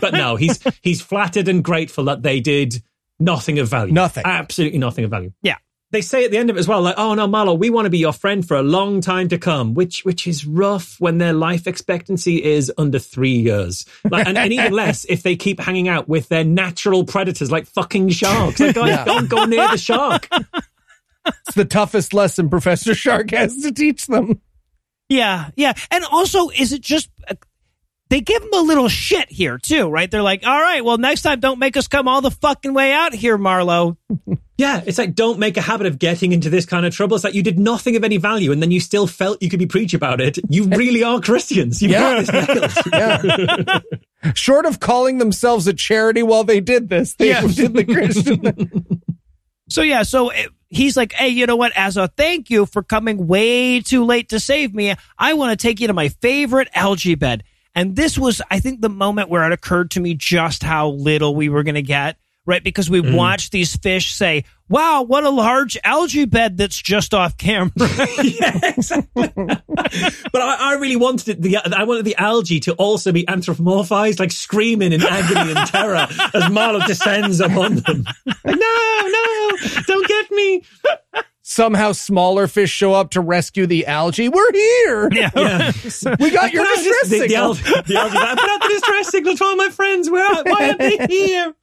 But no, he's, he's flattered and grateful that they did nothing of value. Nothing. Absolutely nothing of value yeah. they say at the end of it as well, like, "Oh no, Marlowe, we want to be your friend for a long time to come," which which is rough when their life expectancy is under three years, like, and, and even less if they keep hanging out with their natural predators like fucking sharks. Like, guys, Yeah. don't go near the shark. It's the toughest lesson Professor Shark has to teach them. Yeah, yeah. And also, is it just uh, they give him a little shit here too, right? They're like, "All right, well, next time, don't make us come all the fucking way out here, Marlowe." Yeah, it's like don't make a habit of getting into this kind of trouble. It's like you did nothing of any value, and then you still felt you could be preach about it. You really are Christians. You've Yeah. this. Yeah. Short of calling themselves a charity while they did this, they Yeah. did the Christian. So yeah, so uh, he's like, "Hey, you know what? As a thank you for coming way too late to save me, I want to take you to my favorite algae bed." And this was, I think, the moment where it occurred to me just how little we were going to get. Right? Because we mm-hmm. watch these fish say, wow, what a large algae bed that's just off camera. yeah, exactly. but I, I really wanted it, the I wanted the algae to also be anthropomorphized, like screaming in agony and terror as Marlowe descends upon them. Like, no, no, don't get me. Somehow smaller fish show up to rescue the algae. We're here. yeah. Yeah. We got your Put out distress this- the, the, signal. algae, the algae, I put out the distress signal to all my friends. Where are, why aren't they here?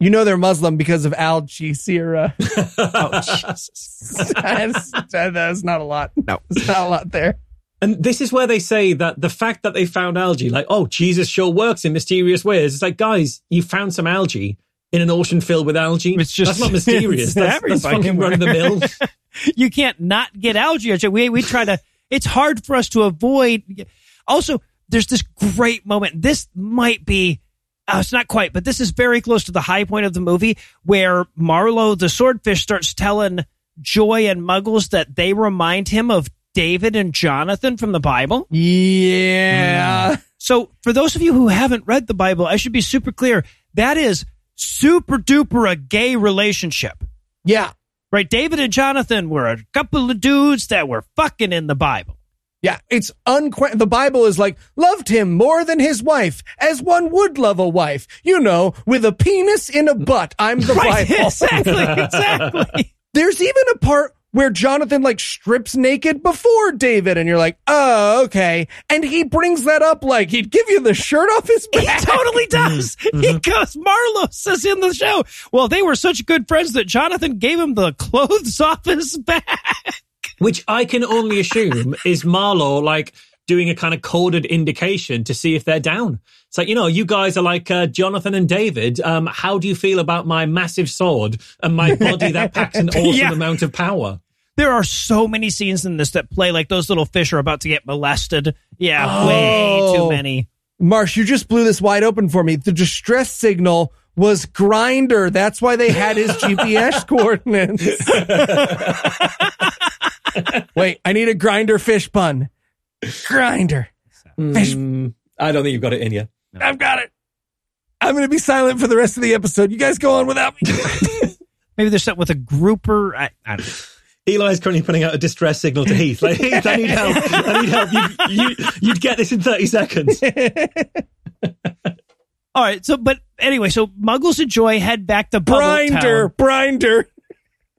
You know they're Muslim because of Al Jazeera. Oh, Jesus. that's, that's not a lot. No. It's not a lot there. And this is where they say that the fact that they found algae, like, oh, Jesus sure works in mysterious ways. It's like, guys, you found some algae in an ocean filled with algae. It's just- that's not mysterious. it's That's, that's fucking run of the mill. you can't not get algae. We we try to. It's hard for us to avoid. Also, there's this great moment. This might be. Uh, it's not quite, but this is very close to the high point of the movie where Marlowe, the swordfish, starts telling Joy and Muggles that they remind him of David and Jonathan from the Bible. Yeah. So, for those of you who haven't read the Bible, I should be super clear. That is super duper a gay relationship Yeah. right? David and Jonathan were a couple of dudes that were fucking in the Bible. Yeah. It's unque- the Bible is like, loved him more than his wife, as one would love a wife. You know, with a penis in a butt. I'm the Right? Bible. Exactly. Exactly. There's even a part where Jonathan like strips naked before David, and you're like, oh, okay. And he brings that up like he'd give you the shirt off his back. he totally does. He goes, Marlowe says in the show, well, they were such good friends that Jonathan gave him the clothes off his back. Which I can only assume is Marlowe, like, doing a kind of coded indication to see if they're down. It's like, you know, you guys are like uh, Jonathan and David. Um, how do you feel about my massive sword and my body that packs an awesome Yeah. amount of power? There are so many scenes in this that play like those little fish are about to get molested. Yeah, way Oh. too many. Marsh, you just blew this wide open for me. The distress signal was Grindr. That's why they had his GPS coordinates. Wait, I need a Grindr fish pun. Grindr. Fish. Mm, I don't think you've got it in you. I've got it. I'm going to be silent for the rest of the episode. You guys go on without me. Maybe they're set with a grouper. I, I don't know. Eli's currently putting out a distress signal to Heath. Like, Heath, I need help. I need help. You, you, you'd get this in 30 seconds. All right. So, but anyway, so Muggles and Joy head back to Bubble Grinder. Town. Brinder.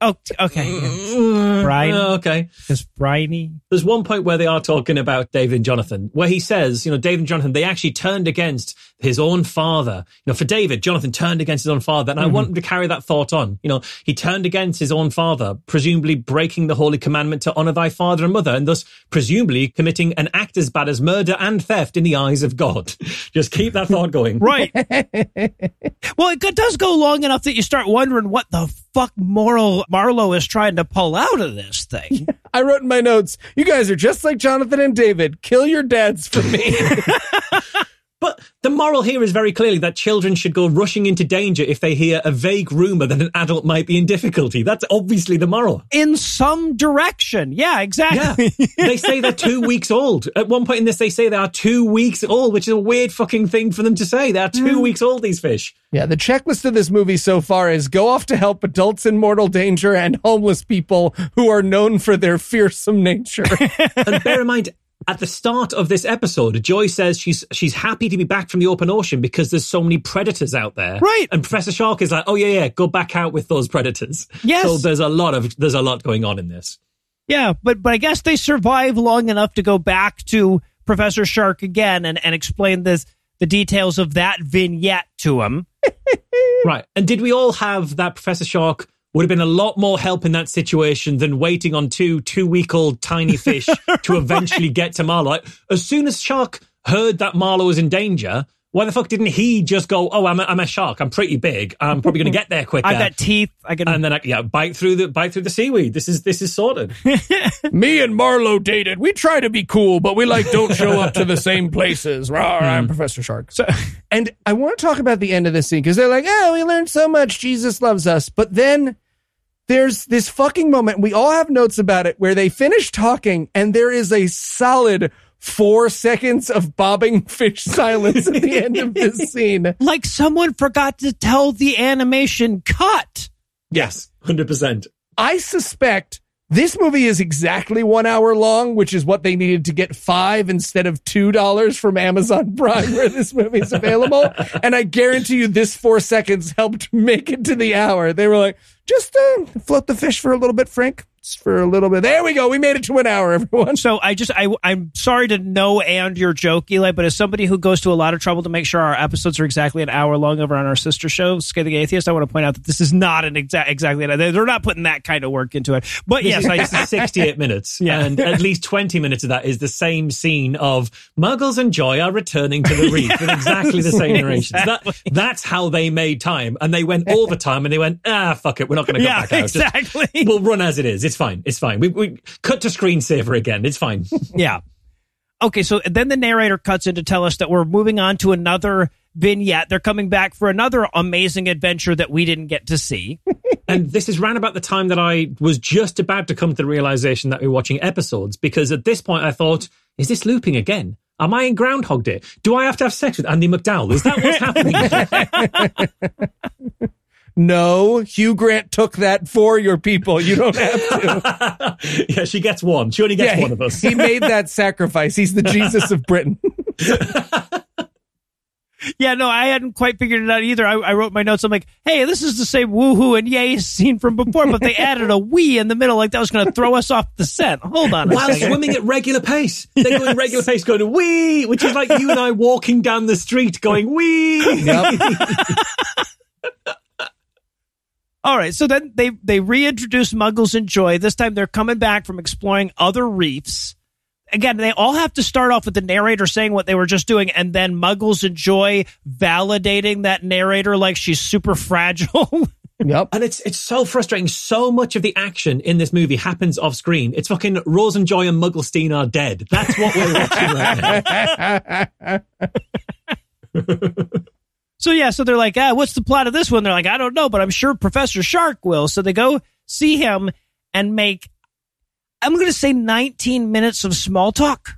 Oh, t- okay. Mm. Brian. Oh, okay. Is briny. There's one point where they are talking about David and Jonathan, where he says, you know, David and Jonathan, they actually turned against his own father. You know, for David, Jonathan turned against his own father. And I mm-hmm. want him to carry that thought on. You know, he turned against his own father, presumably breaking the holy commandment to honor thy father and mother, and thus presumably committing an act as bad as murder and theft in the eyes of God. Just keep that thought going. Right. well, it does go long enough that you start wondering what the fuck moral Marlowe is trying to pull out of this thing. I wrote in my notes, you guys are just like Jonathan and David. Kill your dads for me. But the moral here is very clearly that children should go rushing into danger if they hear a vague rumor that an adult might be in difficulty. That's obviously the moral. In some direction. Yeah, exactly. Yeah. exactly. they say they're two weeks old. At one point in this, they say they are two weeks old, which is a weird fucking thing for them to say. They are two mm. weeks old, these fish. yeah, the checklist of this movie so far is go off to help adults in mortal danger and homeless people who are known for their fearsome nature. And bear in mind, at the start of this episode, Joy says she's she's happy to be back from the open ocean because there's so many predators out there. Right. And Professor Shark is like, oh yeah, yeah, go back out with those predators. Yes. So there's a lot of there's a lot going on in this. yeah, but but I guess they survive long enough to go back to Professor Shark again and, and explain this the details of that vignette to him. Right. And did we all have that Professor Shark would have been a lot more help in that situation than waiting on two two week old tiny fish to eventually get to Marlowe? Like, as soon as Shark heard that Marlowe was in danger, why the fuck didn't he just go, oh, I'm a, I'm a shark. I'm pretty big. I'm probably going to get there quicker. I've got teeth. I can. and then I, yeah, bite through the bite through the seaweed. This is this is sorted. Me and Marlowe dated. We try to be cool, but we like don't show up to the same places. Rawr, I'm hmm. Professor Shark. So, and I want to talk about the end of this scene because they're like, oh, we learned so much. Jesus loves us. But then there's this fucking moment. We all have notes about it where they finish talking and there is a solid four seconds of bobbing fish silence at the end of this scene. Like someone forgot to tell the animation cut. Yes, 100%. I suspect this movie is exactly one hour long, which is what they needed to get five instead of two dollars from Amazon Prime where this movie is available. and I guarantee you this four seconds helped make it to the hour. They were like, just uh, float the fish for a little bit, Frank. Just for a little bit. There we go. We made it to an hour, everyone. So I just I I'm sorry to know and your joke, Eli, but as somebody who goes to a lot of trouble to make sure our episodes are exactly an hour long over on our sister show, Scathing Atheist, I want to point out that this is not an exact exactly they're they're not putting that kind of work into it. But yes, I This 68 minutes. Yeah. And at least 20 minutes of that is the same scene of Muggles and Joy are returning to the reef with exactly the same narrations. That, that's how they made time. And they went all the time, and they went, ah, fuck it. We're not going to go yeah, back out. Just- exactly. we'll run as it is. It's fine. It's fine. We, we cut to screensaver again. It's fine. Yeah. Okay, so then the narrator cuts in to tell us that we're moving on to another vignette. They're coming back for another amazing adventure that we didn't get to see. and this is round about the time that I was just about to come to the realization that we we're watching episodes because at this point I thought, is this looping again? Am I in Groundhog Day? Do I have to have sex with Andie MacDowell? Is that what's happening? No, Hugh Grant took that for your people. You don't have to. yeah, she gets one. She only gets Yeah, one of us. he made that sacrifice. He's the Jesus of Britain. Yeah, no, I hadn't quite figured it out either. I, I wrote my notes. I'm like, hey, this is the same woohoo and yay scene from before, but they added a wee in the middle, like that was going to throw us off the set. Hold on. While second. swimming at regular pace. They go in regular pace going, wee, which is like you and I walking down the street going, wee. Yep. All right, so then they they reintroduce Muggles and Joy. This time they're coming back from exploring other reefs. Again, they all have to start off with the narrator saying what they were just doing, and then Muggles and Joy validating that narrator like she's super fragile. Yep. And it's it's so frustrating. So much of the action in this movie happens off screen. It's fucking Rose and Joy and Mugglestein are dead. That's what we're watching right now. So yeah, so they're like, ah, what's the plot of this one? They're like, I don't know, but I'm sure Professor Shark will. So they go see him and make, I'm going to say 19 minutes of small talk.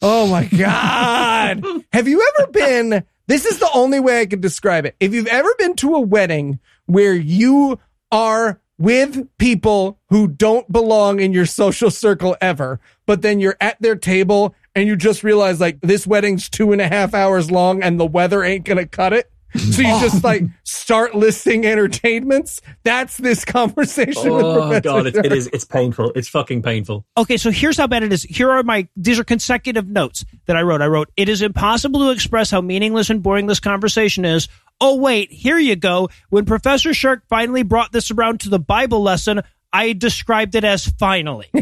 Oh my God. Have you ever been? This is the only way I can describe it. If you've ever been to a wedding where you are with people who don't belong in your social circle ever, but then you're at their table and you just realize like this wedding's two and a half hours long and the weather ain't going to cut it. So you oh. just like start listing entertainments. That's this conversation Oh Professor god, it, it Shark. is. It's painful. It's fucking painful. Okay, so here's how bad it is. Here are my these are consecutive notes that I wrote. I wrote, "It is impossible to express how meaningless and boring this conversation is." Oh wait, here you go. When Professor Shark finally brought this around to the Bible lesson, I described it as finally.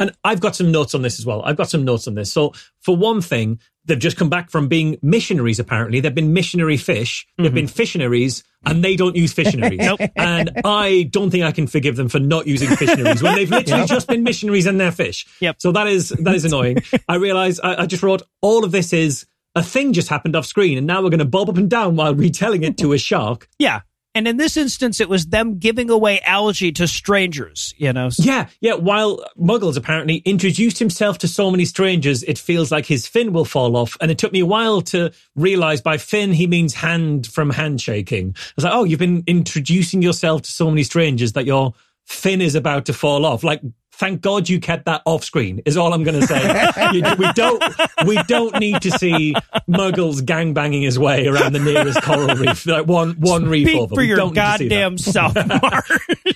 And I've got some notes on this as well. I've got some notes on this. So, for one thing, they've just come back from being missionaries, apparently. They've been missionary fish. They've mm-hmm. been fissionaries, and they don't use fissionaries. And I don't think I can forgive them for not using fissionaries when they've literally just been missionaries and they're fish. Yep. So that is that is annoying. I realize I, I just wrote all of this is a thing just happened off screen, and now we're going to bob up and down while retelling it to a shark. yeah. And in this instance, it was them giving away algae to strangers, you know. Yeah, yeah. While Muggles apparently introduced himself to so many strangers, it feels like his fin will fall off. And it took me a while to realize by fin, he means hand from handshaking. I was like, oh, you've been introducing yourself to so many strangers that your fin is about to fall off. Like, thank God you kept that off screen is all I'm going to say. You- we don't, we don't need to see Muggles gangbanging his way around the nearest coral reef. Like one, one reef Speak over. for We your don't need to see that. goddamn self, Mark.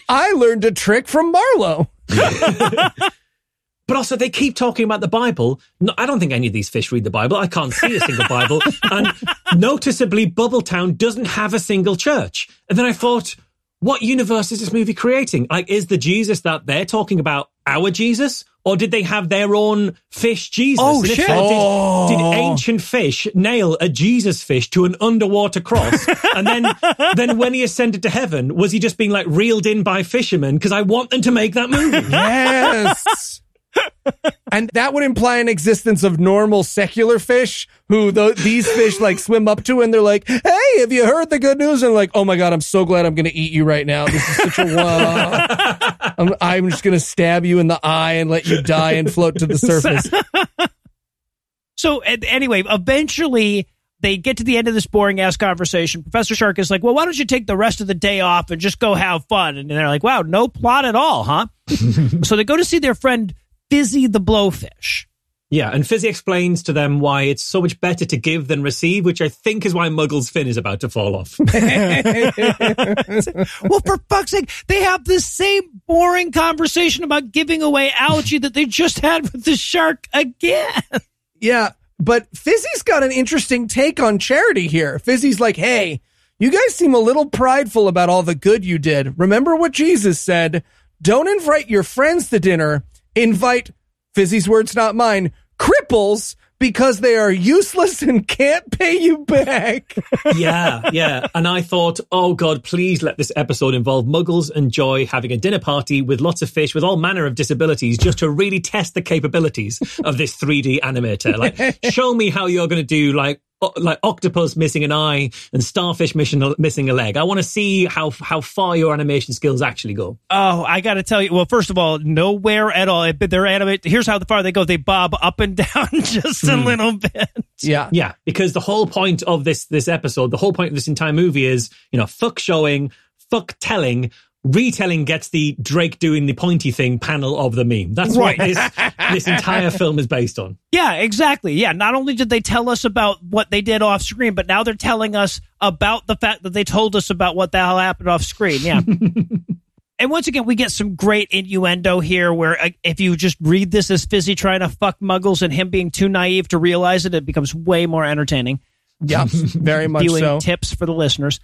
I learned a trick from Marlowe. But also, they keep talking about the Bible. No, I don't think any of these fish read the Bible. I can't see a single Bible. And noticeably, Bubbletown doesn't have a single church. And then I thought, what universe is this movie creating? Like, is the Jesus that they're talking about our Jesus? Or did they have their own fish Jesus? Oh, shit. so, did- Oh. Did, ancient fish nail a Jesus fish to an underwater cross? and then, then when he ascended to heaven, was he just being like reeled in by fishermen? Because I want them to make that movie. Yes. and that would imply an existence of normal secular fish who tho- these fish like swim up to and they're like, "Hey, have you heard the good news?" And like, "Oh my god, I'm so glad I'm going to eat you right now. This is such a wow. I'm, I'm just going to stab you in the eye and let you die and float to the surface." So anyway, eventually they get to the end of this boring ass conversation. Professor Shark is like, "Well, why don't you take the rest of the day off and just go have fun?" And they're like, "Wow, no plot at all, huh?" so they go to see their friend Fizzy the Blowfish. Yeah, and Fizzy explains to them why it's so much better to give than receive, which I think is why Muggles' fin is about to fall off. well, for fuck's sake, they have the same boring conversation about giving away algae that they just had with the shark again. Yeah, but Fizzy's got an interesting take on charity here. Fizzy's like, hey, you guys seem a little prideful about all the good you did. Remember what Jesus said? Don't invite your friends to dinner. Invite, Fizzy's words, not mine, cripples because they are useless and can't pay you back. yeah, yeah. And I thought, oh God, please let this episode involve Muggles and Joy having a dinner party with lots of fish with all manner of disabilities just to really test the capabilities of this 3D animator. Like, show me how you're going to do like like octopus missing an eye and starfish missing missing a leg. I want to see how how far your animation skills actually go. Oh, I got to tell you. Well, first of all, nowhere at all. But they're animate. Here's how far they go. They bob up and down just a hmm. little bit. Yeah. Yeah, because the whole point of this this episode, the whole point of this entire movie is, you know, fuck showing, fuck telling. Retelling gets the Drake doing the pointy thing panel of the meme. That's what Right. this this entire film is based on. Yeah, exactly. Yeah. Not only did they tell us about what they did off screen, but now they're telling us about the fact that they told us about what the hell happened off screen. Yeah. and once again, we get some great innuendo here where uh, if you just read this as Fizzy trying to fuck muggles and him being too naive to realize it, it becomes way more entertaining. Yeah, very much Viewing so. tips for the listeners.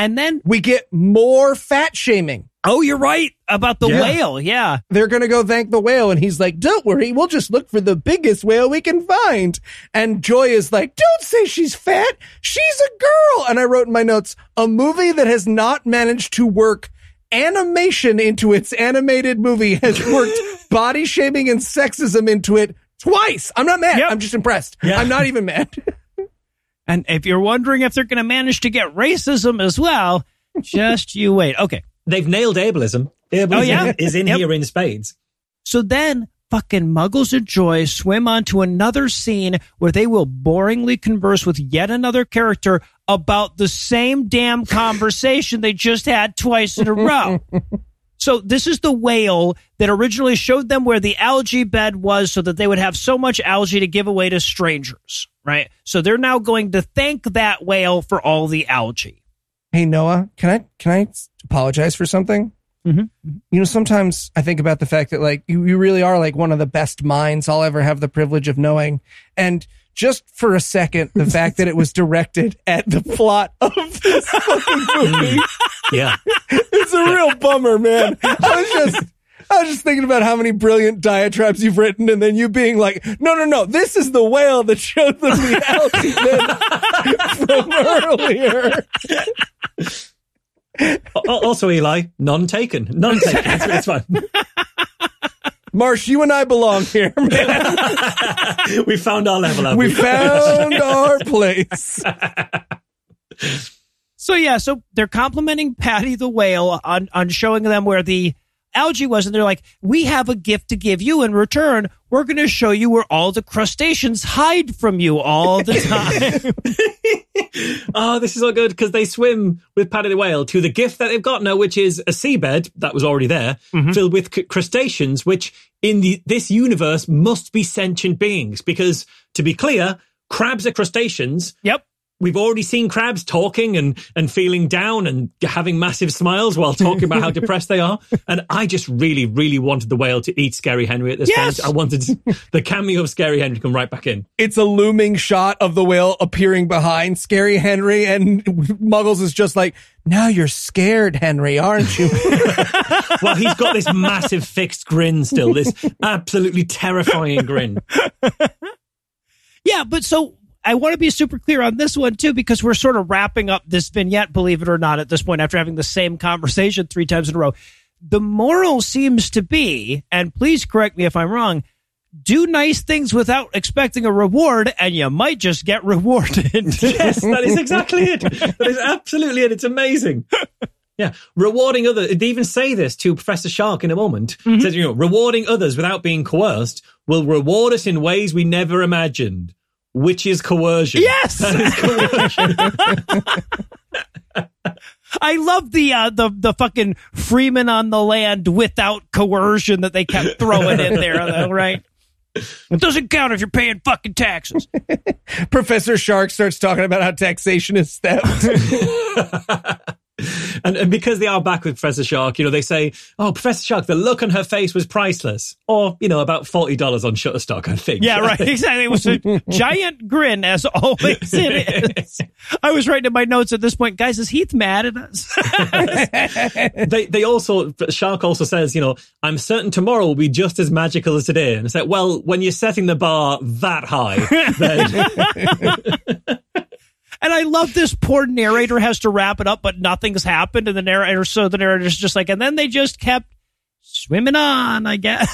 And then, we get more fat shaming. oh, you're right about the Yeah. whale. Yeah. they're going to go thank the whale. And he's like, don't worry. We'll just look for the biggest whale we can find. And Joy is like, don't say she's fat. She's a girl. And I wrote in my notes, a movie that has not managed to work animation into its animated movie has worked body shaming and sexism into it twice. I'm not mad. Yep. I'm just impressed. Yeah. I'm not even mad. And if you're wondering if they're going to manage to get racism as well, just you wait. Okay. They've nailed ableism. Ableism Oh, yeah? is in Yep. here in spades. So then fucking Muggles and Joy swim onto another scene where they will boringly converse with yet another character about the same damn conversation they just had twice in a row. So this is the whale that originally showed them where the algae bed was so that they would have so much algae to give away to strangers, right? So they're now going to thank that whale for all the algae. Hey Noah, can I can I apologize for something? Mhm. You know, sometimes I think about the fact that like you, you really are like one of the best minds I'll ever have the privilege of knowing, and just for a second, the fact that it was directed at the plot of this fucking hmm. movie, Yeah. it's a real bummer, man. I was just. I was just thinking about how many brilliant diatribes you've written, and then you being like, "No, no, no! This is the whale that showed the bed from earlier." Also, Eli, none taken. None taken. It's, it's fine. Marsh, you and I belong here, man. we found our level up. We found our place. So yeah, so they're complimenting Patty the whale on on showing them where the algae was, and they're like, "We have a gift to give you in return. We're going to show you where all the crustaceans hide from you all the time." oh, this is all good because they swim with Paddy the whale to the gift that they've got now, which is a seabed that was already there, mm-hmm. filled with c- crustaceans, which in the, this universe must be sentient beings. Because to be clear, crabs are crustaceans. yep. We've already seen crabs talking and, and feeling down and having massive smiles while talking about how depressed they are. And I just really, really wanted the whale to eat Scary Henry at this Yes! point. I wanted the cameo of Scary Henry to come right back in. It's a looming shot of the whale appearing behind Scary Henry, and Muggles is just like, now you're scared, Henry, aren't you? Well, he's got this massive fixed grin still, this absolutely terrifying grin. Yeah, but so I want to be super clear on this one too, because we're sort of wrapping up this vignette, believe it or not, at this point after having the same conversation three times in a row. The moral seems to be, and please correct me if I'm wrong, do nice things without expecting a reward, and you might just get rewarded. Yes, that is exactly it. That is absolutely it. It's amazing. Yeah, rewarding others. They even say this to Professor Shark in a moment. Mm-hmm. Says, you know, rewarding others without being coerced will reward us in ways we never imagined. Which is coercion. Yes. that is coercion. I love the uh, the the fucking Freeman on the land without coercion that they kept throwing in there, though, right? It doesn't count if you're paying fucking taxes. Professor Shark starts talking about how taxation is theft. and, and because they are back with Professor Shark, you know, they say, "Oh, Professor Shark, the look on her face was priceless," or you know, about forty dollars on Shutterstock, I think. Yeah, right. Exactly. It was a giant grin, as always it is. I was writing in my notes at this point, guys. Is Heath mad at us? they they also Shark also says, you know, I'm certain tomorrow will be just as magical as today. And it's like, well, when you're setting the bar that high, then And I love this poor narrator has to wrap it up, but nothing's happened. And the narrator, so the narrator's just like, and then they just kept swimming on, I guess.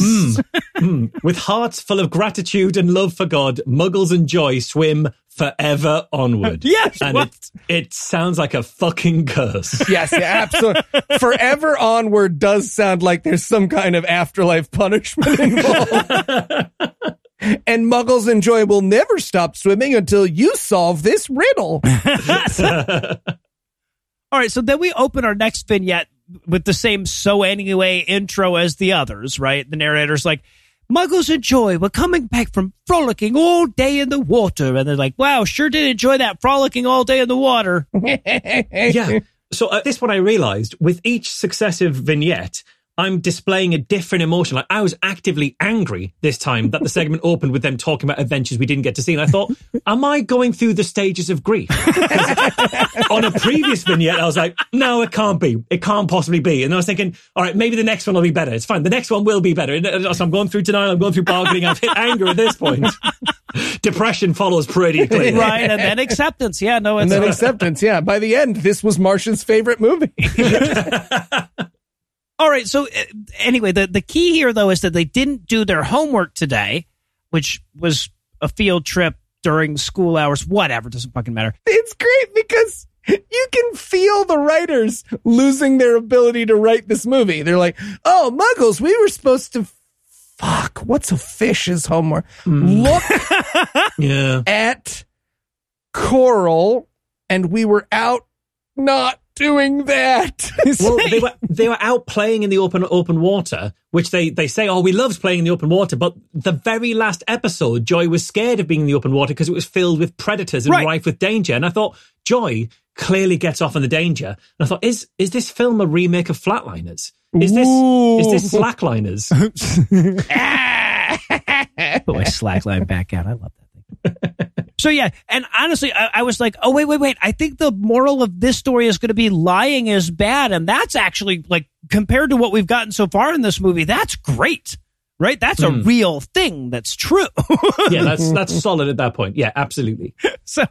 mm, with hearts full of gratitude and love for God, Muggles and Joy swim forever onward. Yes, and what? it, it sounds like a fucking curse. yes, yeah, absolutely. Forever onward does sound like there's some kind of afterlife punishment involved. And Muggles and Joy will never stop swimming until you solve this riddle. All right, so then we open our next vignette with the same so anyway intro as the others, right? The narrator's like, Muggles and Joy were coming back from frolicking all day in the water. And they're like, wow, sure did enjoy that frolicking all day in the water. yeah. So at this point, I realized with each successive vignette, I'm displaying a different emotion. Like I was actively angry this time that the segment opened with them talking about adventures we didn't get to see. And I thought, am I going through the stages of grief? on a previous vignette, I was like, no, it can't be. It can't possibly be. And I was thinking, all right, maybe the next one will be better. It's fine. The next one will be better. And uh, So I'm going through denial. I'm going through bargaining. I've hit anger at this point. Depression follows pretty clearly. right. And then acceptance. Yeah, no, it's And then uh, acceptance. Yeah. By the end, this was Marsh's favorite movie. All right. So uh, anyway, the, the key here though is that they didn't do their homework today, which was a field trip during school hours. Whatever. Doesn't fucking matter. it's great because you can feel the writers losing their ability to write this movie. They're like, oh, Muggles, we were supposed to. Fuck, what's a fish's homework? Look Yeah. at Coral, and we were out not doing that. well, they were they were out playing in the open open water, which they they say, oh, we loved playing in the open water. But the very last episode, Joy was scared of being in the open water because it was filled with predators and Right. rife with danger. And I thought Joy clearly gets off on the danger. And I thought, is is this film a remake of Flatliners? Is this is this Slackliners? Put my slackline back out. I love that thing. So yeah, and honestly, I, I was like, oh wait, wait, wait. I think the moral of this story is going to be lying is bad, and that's actually like compared to what we've gotten so far in this movie, that's great, right? That's a hmm. real thing. That's true. yeah, that's that's solid at that point. Yeah, absolutely. so.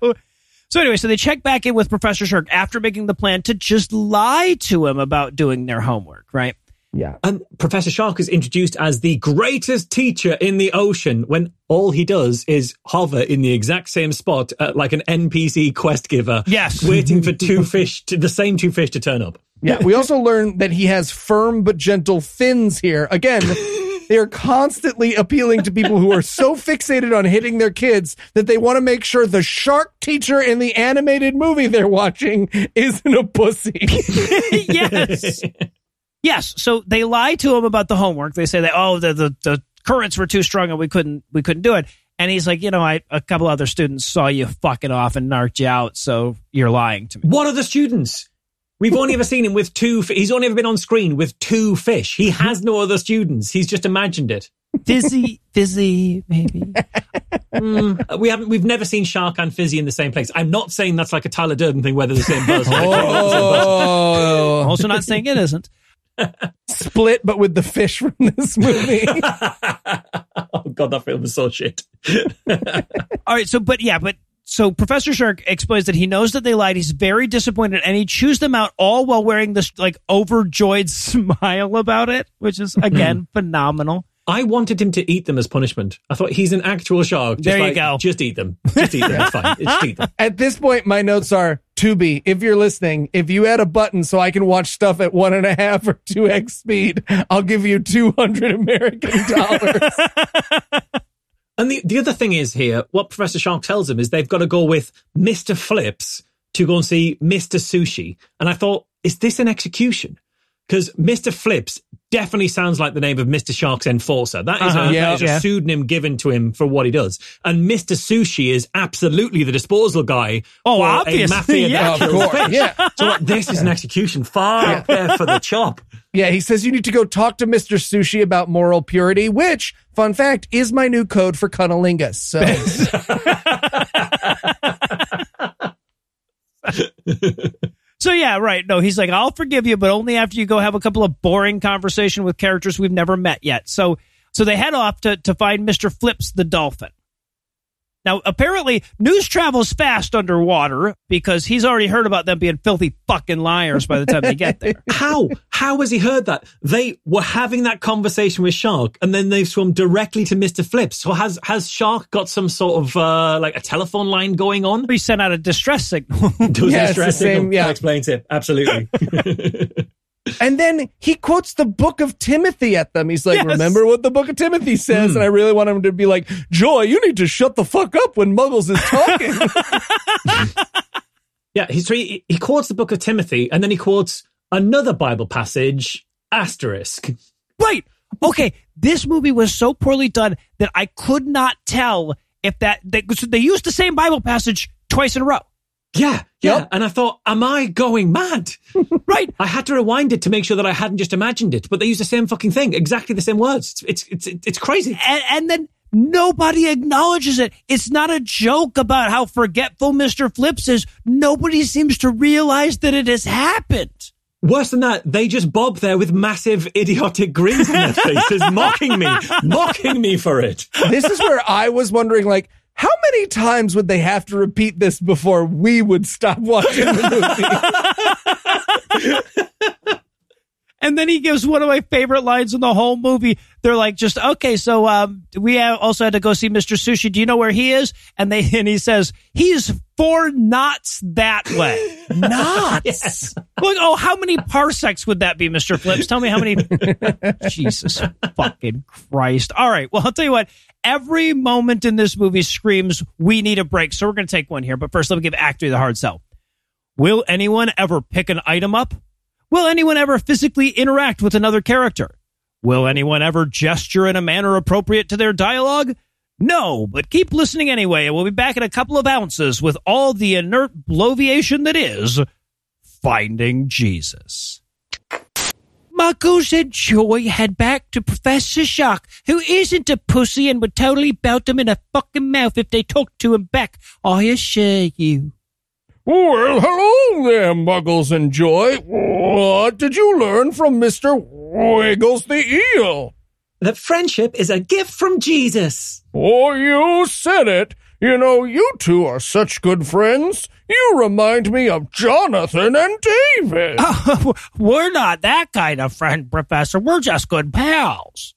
So anyway, so they check back in with Professor Shark after making the plan to just lie to him about doing their homework, right? Yeah. And Professor Shark is introduced as the greatest teacher in the ocean when all he does is hover in the exact same spot uh, like an NPC quest giver. Yes. Waiting for two fish, to, the same two fish to turn up. Yeah, we also learn that he has firm but gentle fins here. Again, they are constantly appealing to people who are so fixated on hitting their kids that they want to make sure the shark teacher in the animated movie they're watching isn't a pussy. yes. Yes. So they lie to him about the homework. They say that oh the, the the currents were too strong and we couldn't we couldn't do it. And he's like, you know, I a couple other students saw you fucking off and narked you out, so you're lying to me. What are the students? We've only ever seen him with two. fi- He's only ever been on screen with two fish. He has no other students. He's just imagined it. Fizzy, fizzy, maybe. Uh, We haven't. We've never seen Shark and Fizzy in the same place. I'm not saying that's like a Tyler Durden thing, whether the same buzz. oh, Also, not saying it isn't. Split, but with the fish from this movie. oh god, that film is so shit. All right. So, but yeah, but so Professor Shark explains that he knows that they lied. He's very disappointed, and he chews them out all while wearing this like overjoyed smile about it, which is again phenomenal. I wanted him to eat them as punishment. I thought he's an actual shark. Just There you like, go. Just eat them. Just eat them. It's fine. Just eat them. At this point, my notes are to be. If you're listening, if you add a button so I can watch stuff at one and a half or two x speed, I'll give you two hundred American dollars. And And the, the other thing is here, what Professor Shark tells them is they've got to go with Mr. Flips to go and see Mr. Sushi. And I thought, is this an execution? Because Mr. Flips definitely sounds like the name of Mr. Shark's enforcer. That is, Uh-huh. a, Yeah. that is Yeah. a pseudonym given to him for what he does. And Mr. Sushi is absolutely the disposal guy Oh, obviously, mafia yeah. Of course, yeah. So what, this is an execution far up there for the chop. Yeah, he says you need to go talk to Mr. Sushi about moral purity, which, fun fact, is my new code for cunnilingus. So So yeah, right. No, he's like, I'll forgive you, but only after you go have a couple of boring conversation with characters we've never met yet. So so they head off to to find Mr. Flips the dolphin. Now, apparently, news travels fast underwater because he's already heard about them being filthy fucking liars by the time they get there. How? How has he heard that? They were having that conversation with Shark, and then they swum directly to Mister Flips. So has has Shark got some sort of uh, like a telephone line going on? He sent out a distress signal. Does Yeah, it it's the same, signal? yeah. That explains it absolutely. And then he quotes the book of Timothy at them. He's like, Yes. remember what the book of Timothy says? And hmm. I really want him to be like, Joy, you need to shut the fuck up when Muggles is talking. yeah, he's, he he quotes the book of Timothy, and then he quotes another Bible passage asterisk. Right. Okay. This movie was so poorly done that I could not tell if that they, so they used the same Bible passage twice in a row. Yeah, yeah. Yep. And I thought, am I going mad? Right. I had to rewind it to make sure that I hadn't just imagined it, but they use the same fucking thing, exactly the same words. It's it's it's, it's crazy. And, and then nobody acknowledges it. It's not a joke about how forgetful Mr. Flips is. Nobody seems to realize that it has happened. Worse than that, they just bob there with massive idiotic grins in their faces, mocking me, mocking me for it. this is where I was wondering, like, how many times would they have to repeat this before we would stop watching the movie? And then he gives one of my favorite lines in the whole movie. They're like, just okay. So um, we also had to go see Mr. Sushi. Do you know where he is? And they and he says he's four knots that way. knots. Like, oh, how many parsecs would that be, Mr. Flips? Tell me how many. Jesus fucking Christ! All right. Well, I'll tell you what. Every moment in this movie screams, "We need a break." So we're going to take one here. But first, let me give Actor the hard sell. Will anyone ever pick an item up? Will anyone ever physically interact with another character? Will anyone ever gesture in a manner appropriate to their dialogue? No, but keep listening anyway, and we'll be back in a couple of ounces with all the inert bloviation that is Finding Jesus. Muggles and Joy head back to Professor Shark, who isn't a pussy and would totally belt them in a fucking mouth if they talked to him back, I assure you. Well, hello there, Muggles and Joy. What did you learn from Mr. Wiggles the Eel? That friendship is a gift from Jesus. Oh, you said it. You know, you two are such good friends. You remind me of Jonathan and David. We're not that kind of friend, Professor. We're just good pals.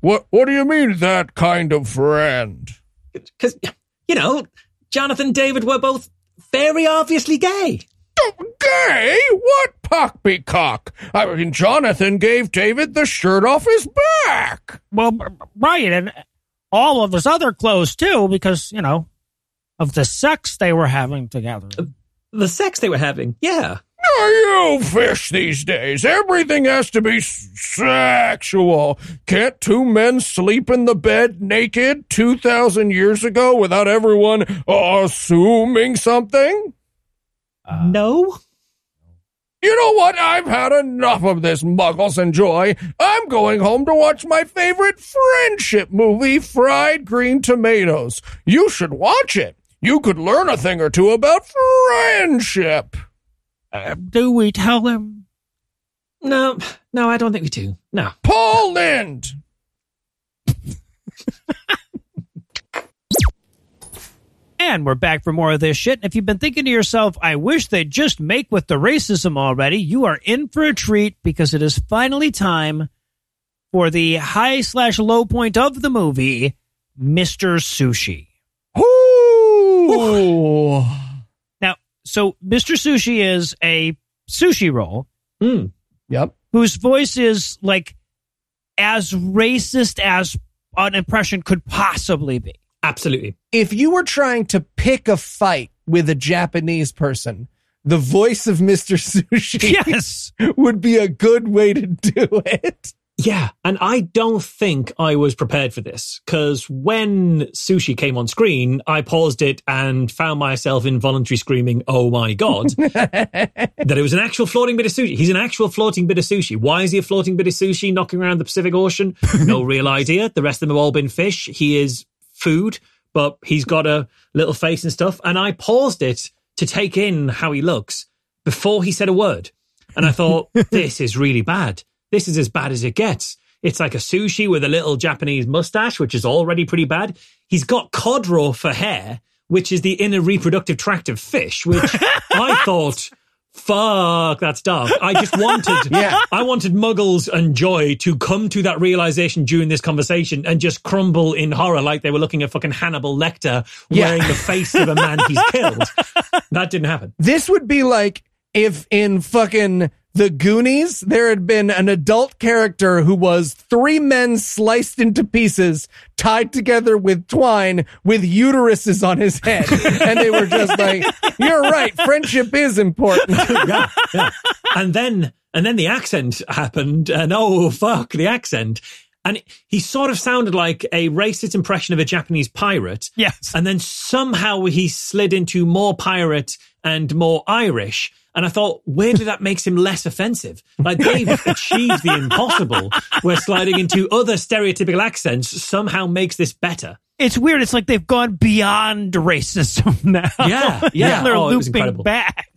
What What do you mean, that kind of friend? Because, you know, Jonathan and David were both very obviously gay. Oh, gay? What pockpeacock? I mean, Jonathan gave David the shirt off his back. Well, right, and all of his other clothes too, because you know of the sex they were having together. The sex they were having, yeah. Are you fish these days? Everything has to be sexual. Can't two men sleep in the bed naked 2,000 years ago without everyone assuming something? Uh, no? You know what? I've had enough of this Muggles and Joy. I'm going home to watch my favorite friendship movie, Fried Green Tomatoes. You should watch it. You could learn a thing or two about friendship. Uh, do we tell them? No, no, I don't think we do. No. Paul Lynde. And we're back for more of this shit. And if you've been thinking to yourself, I wish they'd just make with the racism already, you are in for a treat because it is finally time for the high slash low point of the movie, Mr. Sushi. Ooh. Now, so Mr. Sushi is a sushi roll Hmm. Yep. whose voice is like as racist as an impression could possibly be. Absolutely. If you were trying to pick a fight with a Japanese person, the voice of Mr. Sushi Yes. would be a good way to do it. Yeah, and I don't think I was prepared for this because when sushi came on screen, I paused it and found myself involuntarily screaming, "Oh my god!" that it was an actual floating bit of sushi. He's an actual floating bit of sushi. Why is he a floating bit of sushi knocking around the Pacific Ocean? No real idea. The rest of them have all been fish. He is food, but he's got a little face and stuff. And I paused it to take in how he looks before he said a word. And I thought, this is really bad. This is as bad as it gets. It's like a sushi with a little Japanese mustache, which is already pretty bad. He's got cod roe for hair, which is the inner reproductive tract of fish, which I thought, fuck, that's dark. I just wanted, Yeah. I wanted Muggles and Joy to come to that realization during this conversation and just crumble in horror like they were looking at fucking Hannibal Lecter Yeah. wearing the face of a man he's killed. That didn't happen. This would be like if in fucking the Goonies there had been an adult character who was three men sliced into pieces, tied together with twine, with uteruses on his head, and they were just like, "You're right, friendship is important." yeah, yeah. And then and then the accent happened, and oh fuck, the accent. And he sort of sounded like a racist impression of a Japanese pirate. Yes. And then somehow he slid into more pirate and more Irish. And I thought, weirdly, that makes him less offensive? Like they've achieved the impossible, where sliding into other stereotypical accents somehow makes this better. It's weird. It's like they've gone beyond racism now. Yeah, yeah. And they're Oh, looping incredible. back.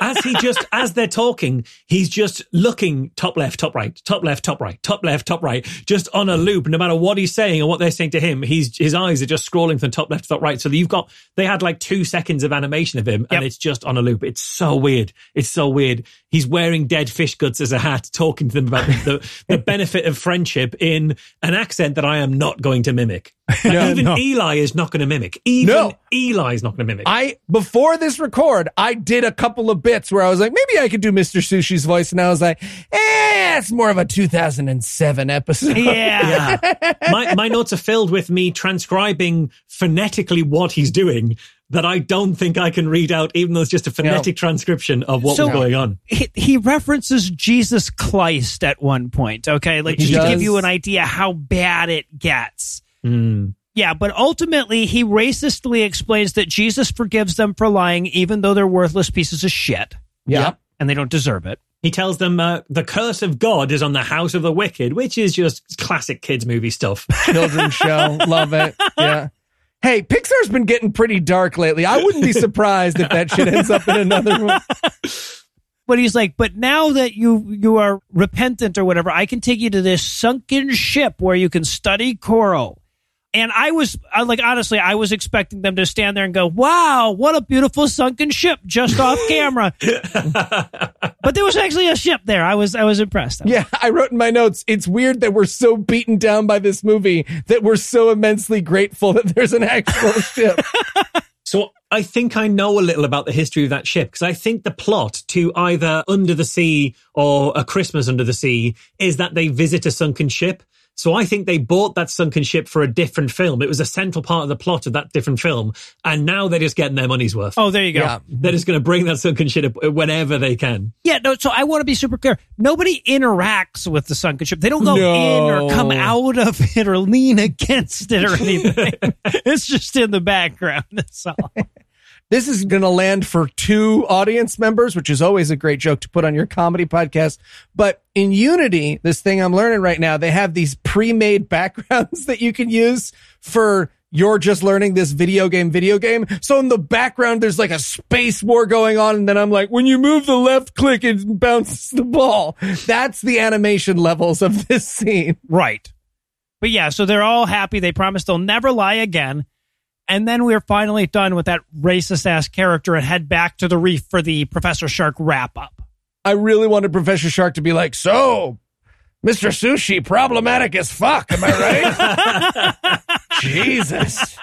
As he just as they're talking, he's just looking top left, top right, top left, top right, top left, top right, just on a loop. No matter what he's saying or what they're saying to him, he's his eyes are just scrolling from top left to top right. So you've got they had like two seconds of animation of him, Yep. and it's just on a loop. It's so weird. It's so weird. He's wearing dead fish guts as a hat, talking to them about the the benefit of friendship in an accent that I am not going to mimic. Like, even no. Eli is not going to mimic. Even No. Eli is not going to mimic. I before this record, I did a couple of bits where I was like, maybe I could do Mr. Sushi's voice, and I was like, eh, it's more of a 2007 episode. Yeah. Yeah. my, my notes are filled with me transcribing phonetically what he's doing that I don't think I can read out, even though it's just a phonetic transcription of what So- was going on. he, he references Jesus Christ at one point. Okay, like just to give you an idea how bad it gets. Mm. Yeah, but ultimately he racistly explains that Jesus forgives them for lying, even though they're worthless pieces of shit Yeah. and they don't deserve it. He tells them uh, the curse of God is on the house of the wicked, which is just classic kids movie stuff. Children's show. Love it. Yeah. Hey, Pixar's been getting pretty dark lately. I wouldn't be surprised if that shit ends up in another one. But he's like, but now that you you are repentant or whatever, I can take you to this sunken ship where you can study coral. And I was I, like, honestly, I was expecting them to stand there and go, "Wow, what a beautiful sunken ship!" just off camera. but there was actually a ship there. I was I was impressed. Yeah, I wrote in my notes, it's weird that we're so beaten down by this movie that we're so immensely grateful that there's an actual ship. So I think I know a little about the history of that ship because I think the plot to either Under the Sea or A Christmas Under the Sea is that they visit a sunken ship. So I think they bought that sunken ship for a different film. It was a central part of the plot of that different film. And now they're just getting their money's worth. Oh, there you go. Yeah. They're just going to bring that sunken ship up whenever they can. Yeah, no, so I want to be super clear. Nobody interacts with the sunken ship. They don't go No. in or come out of it or lean against it or anything. it's just in the background. That's all. This is going to land for two audience members, which is always a great joke to put on your comedy podcast. But in Unity, this thing I'm learning right now, they have these pre-made backgrounds that you can use for you're just learning this video game, video game. So in the background, there's like a space war going on. And then I'm like, when you move the left click, it bounces the ball. That's the animation levels of this scene. Right. But yeah, so they're all happy. They promise they'll never lie again. And then we're finally done with that racist ass character and head back to the reef for the Professor Shark wrap up. I really wanted Professor Shark to be like, so Mr. Sushi, problematic as fuck. Am I right? Jesus.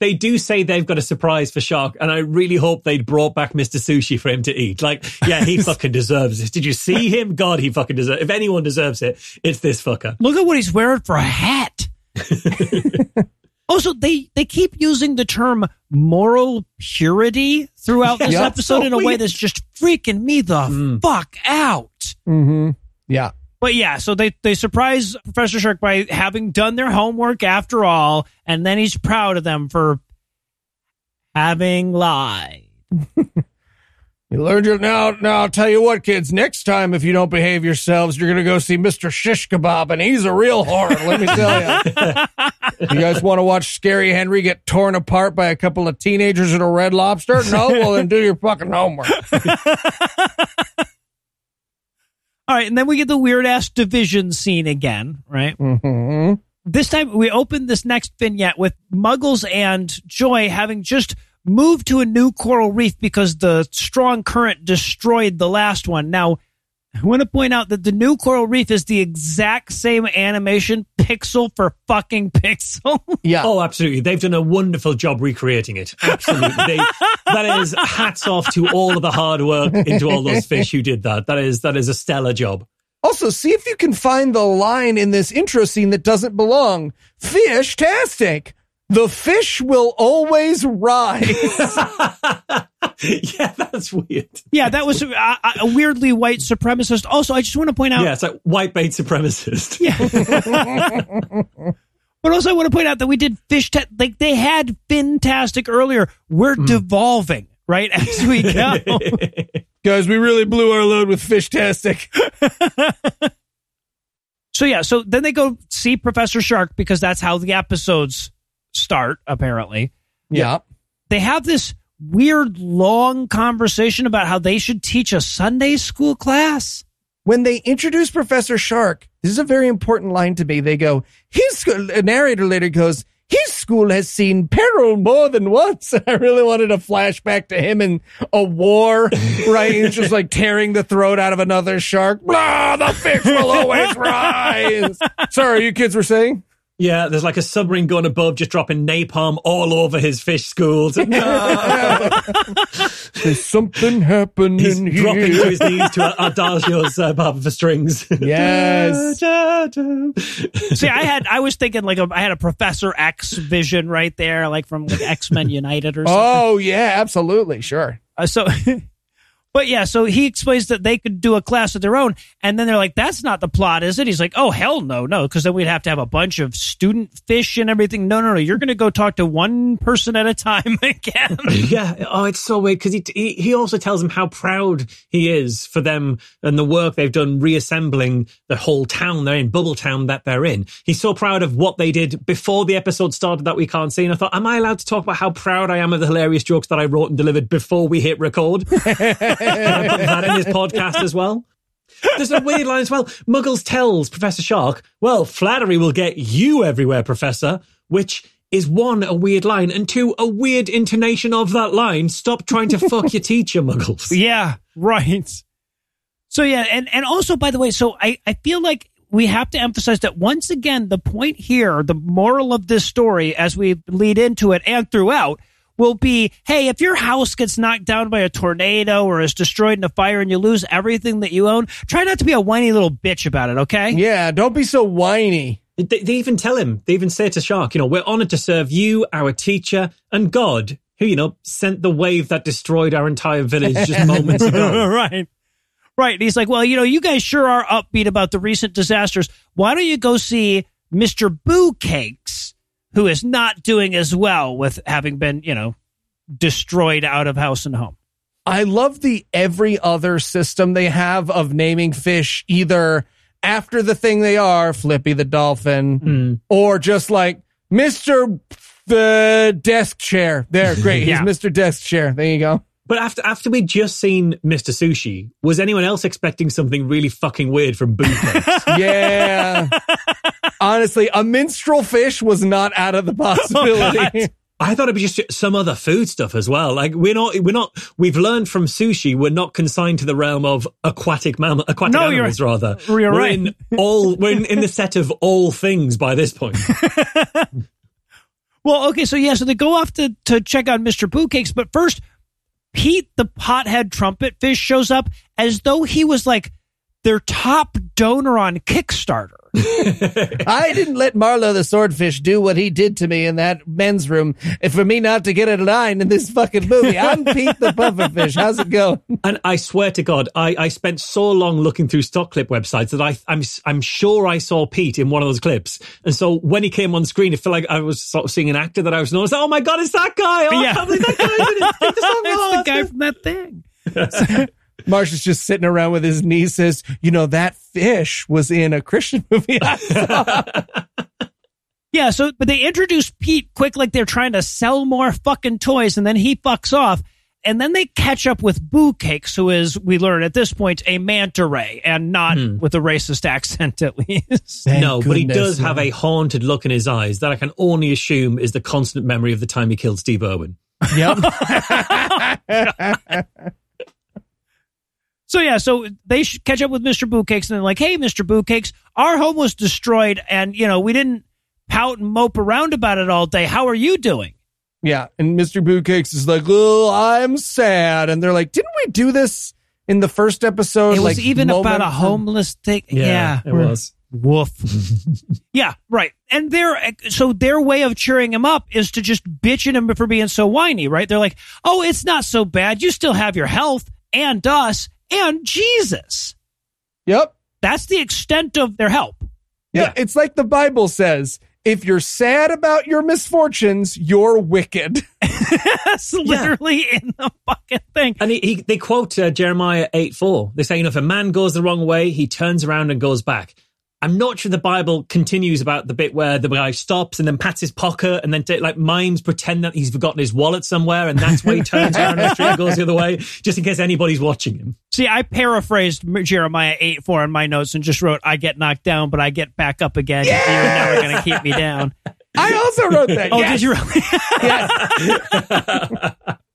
They do say they've got a surprise for Shark, and I really hope they'd brought back Mr. Sushi for him to eat. Like, yeah, he fucking deserves this. Did you see him? God, he fucking deserves it. If anyone deserves it, it's this fucker. Look at what he's wearing for a hat. Also, they they keep using the term moral purity throughout this Yeah. episode So in a way that's just freaking me the Mm. fuck out. Mm-hmm. Yeah. But yeah, so they they surprise Professor Shark by having done their homework after all, and then he's proud of them for having lied. You learned your now. Now I'll tell you what, kids. Next time, if you don't behave yourselves, you're gonna go see Mr. Shish Kebab, and he's a real horror. Let me tell you. you guys want to watch Scary Henry get torn apart by a couple of teenagers at a Red Lobster? No, well then do your fucking homework. All right, and then we get the weird ass division scene again, right? hmm This time we open this next vignette with Muggles and Joy having just moved to a new coral reef because the strong current destroyed the last one. Now, I want to point out that the new coral reef is the exact same animation, pixel for fucking pixel. Yeah. Oh, absolutely. They've done a wonderful job recreating it. Absolutely. They, that is hats off to all of the hard work into all those fish who did that. That is that is a stellar job. Also, see if you can find the line in this intro scene that doesn't belong. Fish-tastic. The fish will always rise. yeah, that's weird. yeah, that was a, a, a weirdly white supremacist. Also, I just want to point out Yeah, it's like white bait supremacist. Yeah. But also, I want to point out that we did fish te- like they had fantastic earlier. We're mm. devolving right as we go. Guys, we really blew our load with fish-tastic. so yeah, so then they go see Professor Shark because that's how the episodes start. Apparently, Yeah. they have this weird long conversation about how they should teach a Sunday school class. when they introduce Professor Shark, this is a very important line to me. They go, his school, a narrator later goes, his school has seen peril more than once. I really wanted a flashback to him in a war, right? He's just like tearing the throat out of another shark. Blah, the fish will always rise. Sorry, you kids were saying? Yeah, there's like a submarine going above, just dropping napalm all over his fish schools. No! There's something happening He's here. dropping to his knees to Adagio's uh, Barber for Strings. Yes. See, I had I was thinking like a, I had a Professor X vision right there, like from like X Men United or something. Oh, yeah, absolutely. Sure. Uh, so, but yeah, so he explains that they could do a class of their own, and then they're like, "That's not the plot, is it?" He's like, "Oh hell no, no," because then we'd have to have a bunch of student fish and everything. No, no, no, you're going to go talk to one person at a time again. yeah. Oh, it's so weird because he, he he also tells them how proud he is for them and the work they've done reassembling the whole town they're in, Bubble Town that they're in. He's so proud of what they did before the episode started that we can't see. And I thought, am I allowed to talk about how proud I am of the hilarious jokes that I wrote and delivered before we hit record? That in his podcast as well? There's a weird line as well. Muggles tells Professor Shark, well, flattery will get you everywhere, Professor, which is one, a weird line, and two, a weird intonation of that line. Stop trying to fuck your teacher, Muggles. yeah, right. So yeah, and and also by the way, so I I feel like we have to emphasize that once again, the point here, the moral of this story, as we lead into it and throughout, will be hey, if your house gets knocked down by a tornado or is destroyed in a fire and you lose everything that you own, try not to be a whiny little bitch about it, okay? Yeah, don't be so whiny. They, they even tell him, they even say to Shark, you know, we're honored to serve you, our teacher, and God, who, you know, sent the wave that destroyed our entire village just moments ago. right. Right. And he's like, well, you know, you guys sure are upbeat about the recent disasters. Why don't you go see Mr. Boo Cakes, who is not doing as well with having been, you know, destroyed out of house and home? I love the every other system they have of naming fish either after the thing they are, Flippy the dolphin, mm. or just like Mr. the desk chair. There, great. Yeah. He's Mr. Desk Chair. There you go. But after after we'd just seen Mr. Sushi, was anyone else expecting something really fucking weird from Boo Yeah. Honestly, a minstrel fish was not out of the possibility. I thought it'd be just some other food stuff as well. Like we're not, we're not. We've learned from sushi, we're not consigned to the realm of aquatic mammal, aquatic No, you're- animals. rather, you're we're right. in all. We're in, in the set of all things by this point. Well, okay, so yeah, so they go off to, to check out Mr. Boo Cakes, but first, Pete, the pothead trumpet fish, shows up as though he was like their top donor on Kickstarter. I didn't let Marlowe the swordfish do what he did to me in that men's room for me not to get a line in this fucking movie. I'm Pete the pufferfish. How's it going? And I swear to God, I, I spent so long looking through stock clip websites that I, I'm I'm sure I saw Pete in one of those clips. And so when he came on screen, it felt like I was sort of seeing an actor that I was noticing. Oh my God, it's that guy! Oh, Yeah. I can't believe that guy's in it. Take the song it's the guy from that thing. Marsh is just sitting around with his niece says, you know, that fish was in a Christian movie. I saw. Yeah, so but they introduce Pete quick like they're trying to sell more fucking toys and then he fucks off. And then they catch up with Boo Cakes, who is, we learn at this point, a manta ray and not hmm. with a racist accent at least. Thank no, but he goodness, does have a haunted look in his eyes that I can only assume is the constant memory of the time he killed Steve Irwin. Yep. Oh, So yeah, so they catch up with Mr. Bootcakes and they're like, "Hey, Mr. Bootcakes, our home was destroyed, and you know we didn't pout and mope around about it all day. How are you doing?" yeah. And Mr. Bootcakes is like, oh, I'm sad. And they're like, didn't we do this in the first episode? It was like, even about a homeless thing. Yeah, it was. woof. yeah, right. And their so their way of cheering him up is to just bitch at him for being so whiny. Right? They're like, "Oh, it's not so bad. You still have your health and us and Jesus." Yep. That's the extent of their help. Yeah, Yeah. it's like the Bible says. If you're sad about your misfortunes, you're wicked. That's literally in the fucking thing. And he, he, they quote uh, Jeremiah 8 4. They say, you know, if a man goes the wrong way, he turns around and goes back. I'm not sure the Bible continues about the bit where the guy stops and then pats his pocket and then t- like mimes pretend that he's forgotten his wallet somewhere and that's why he turns around the street and goes the other way, just in case anybody's watching him. See, I paraphrased Jeremiah 8 4 in my notes and just wrote, I get knocked down, but I get back up again. You're never going to keep me down. I also wrote that. Oh, yes. did you really?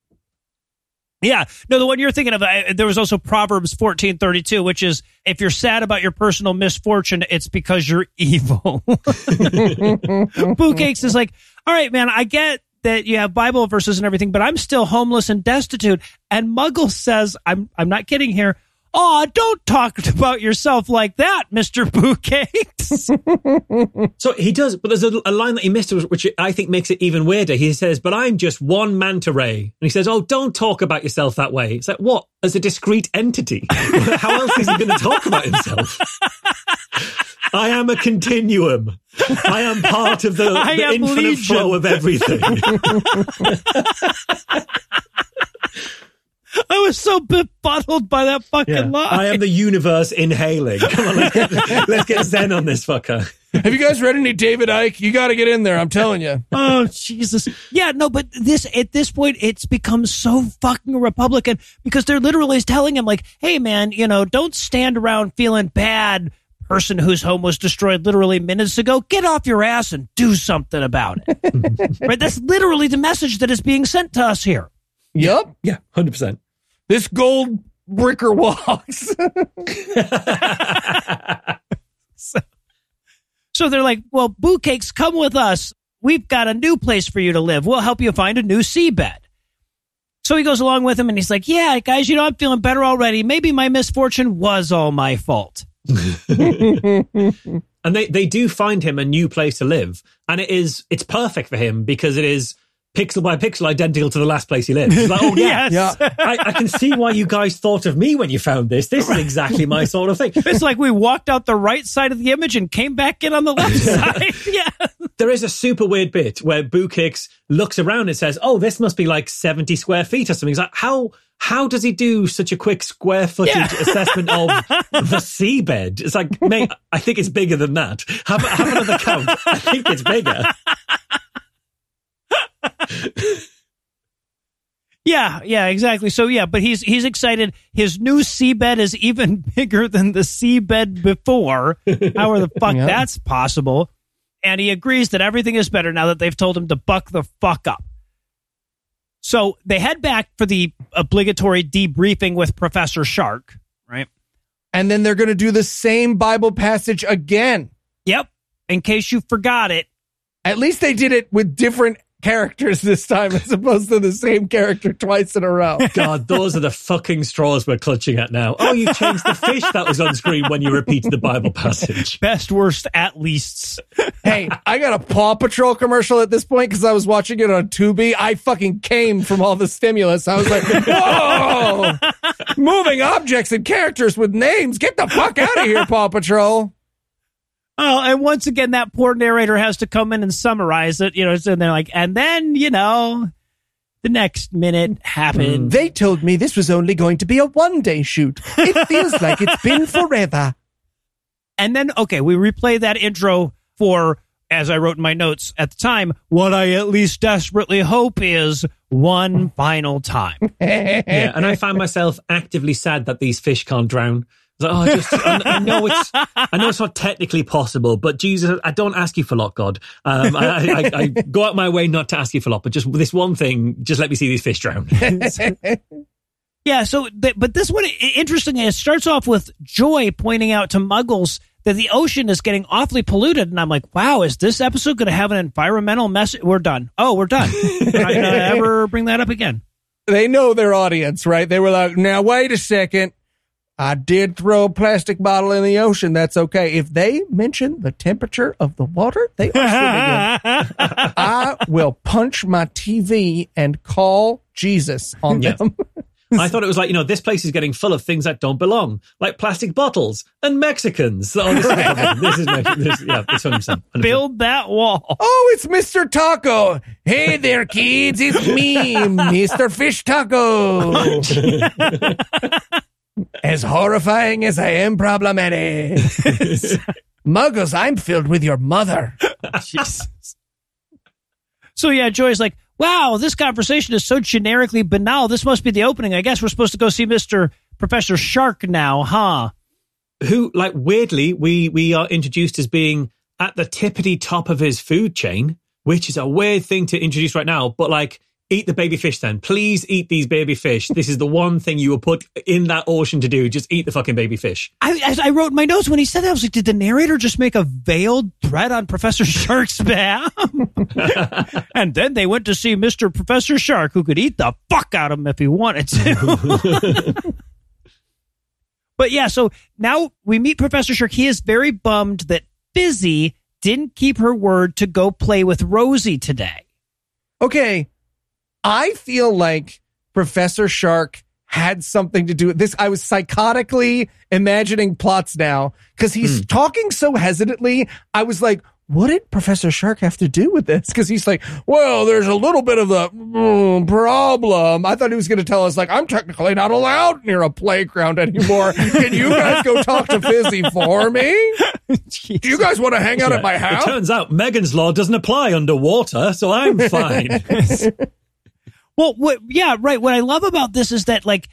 yeah. No, the one you're thinking of, uh, there was also Proverbs 14 32, which is if you're sad about your personal misfortune, it's because you're evil. Boo Cakes is like, all right, man, I get that you have Bible verses and everything, but I'm still homeless and destitute. And Muggle says, I'm, I'm not kidding here. Oh, don't talk about yourself like that, Mr. Cakes. So he does, but there's a, a line that he missed, which I think makes it even weirder. He says, but I'm just one manta ray. And he says, oh, don't talk about yourself that way. It's like, what? As a discrete entity? How else is he going to talk about himself? I am a continuum. I am part of the, the infinite legion. flow of everything. I was so befuddled by that fucking line. I am the universe inhaling. Come on, let's get, let's get Zen on this fucker. Have you guys read any David Icke? You got to get in there. I'm telling you. Oh Jesus! Yeah, no, but this at this point it's become so fucking Republican because they're literally telling him like, "Hey, man, you know, don't stand around feeling bad." Person whose home was destroyed literally minutes ago, get off your ass and do something about it. right? That's literally the message that is being sent to us here. Yep. Yeah, 100%. This gold bricker walks. So they're like, well, Boo Cakes, come with us. We've got a new place for you to live. We'll help you find a new seabed. So he goes along with him and he's like, yeah, guys, you know, I'm feeling better already. Maybe my misfortune was all my fault. and they, they do find him a new place to live and it is it's perfect for him because it is pixel by pixel identical to the last place he lives It's like oh yeah, Yes. Yeah. I, I can see why you guys thought of me when you found this this is exactly my sort of thing It's like we walked out the right side of the image and came back in on the left side. Yeah. there is a super weird bit where Boo Kicks looks around and says oh this must be like 70 square feet or something he's like how how does he do such a quick square footage Yeah. assessment of the seabed? It's like, mate, I think it's bigger than that. Have, have another count. I think it's bigger. Yeah, yeah, exactly. So yeah, but he's he's excited. His new seabed is even bigger than the seabed before. How the fuck Yeah. that's possible? And he agrees that everything is better now that they've told him to buck the fuck up. So they head back for the obligatory debriefing with Professor Shark, right? and then they're going to do the same Bible passage again. Yep. In case you forgot it. At least they did it with different characters this time as opposed to the same character twice in a row. God, those are the fucking straws we're clutching at now. Oh, you changed the fish that was on screen when you repeated the Bible passage. Best, worst, at least. hey, I got a Paw Patrol commercial at this point because I was watching it on Tubi. I fucking came from all the stimulus. I was like, whoa, moving objects and characters with names. Get the fuck out of here, Paw Patrol. Oh, and once again, that poor narrator has to come in and summarize it. You know, and they're like, and then you know, the next minute happened. Mm. They told me this was only going to be a one day shoot. It feels like it's been forever. And then, okay, we replay that intro for, as I wrote in my notes at the time, what I at least desperately hope is one final time. Yeah, and I find myself actively sad that these fish can't drown. I like, oh, I just, I, I know it's, I know it's not technically possible, but Jesus, I don't ask you for a lot, God. Um, I, I, I go out my way not to ask you for a lot, but just this one thing, just let me see these fish drown. Yeah, so, th- but this one, i- interesting, it starts off with Joy pointing out to Muggles that the ocean is getting awfully polluted. And I'm like, wow, is this episode going to have an environmental message? We're done. Oh, we're done. We're not going to ever bring that up again. They know their audience, right? They were like, now wait a second. I did throw a plastic bottle in the ocean. That's okay. If they mention the temperature of the water they are swimming in, I will punch my TV and call Jesus on Yeah. them. I thought it was like, you know, this place is getting full of things that don't belong, like plastic bottles and Mexicans. Oh, this is, this is, Mex- this, yeah, it's 100%. 100%. Build that wall. Oh, it's Mr. Taco. Hey there, kids. It's me, Mr. Fish Taco. As horrifying as I am problematic. Muggles, I'm filled with your mother. So yeah, Joy's like, wow, this conversation is so generically banal. This must be the opening. I guess we're supposed to go see Mr. Professor Shark now, huh? Who, like, weirdly, we, we are introduced as being at the tippity top of his food chain, which is a weird thing to introduce right now, but like, eat the baby fish then. Please eat these baby fish. This is the one thing you were put in that ocean to do. Just eat the fucking baby fish. I, as I wrote my notes when he said that, I was like, did the narrator just make a veiled threat on Professor Shark's behalf? and then they went to see Mr. Professor Shark, who could eat the fuck out of him if he wanted to. but yeah, so now we meet Professor Shark. He is very bummed that Fizzy didn't keep her word to go play with Rosie today. Okay. I feel like Professor Shark had something to do with this. I was psychotically imagining plots now because he's talking so hesitantly. I was like, what did Professor Shark have to do with this? Because he's like, well, there's a little bit of the mm, problem. I thought he was going to tell us, like, I'm technically not allowed near a playground anymore. Can you guys go talk to Fizzy for me? Do you guys want to hang out at my house? It turns out Megan's law doesn't apply underwater, so I'm fine. Well, what, yeah, right. What I love about this is that, like,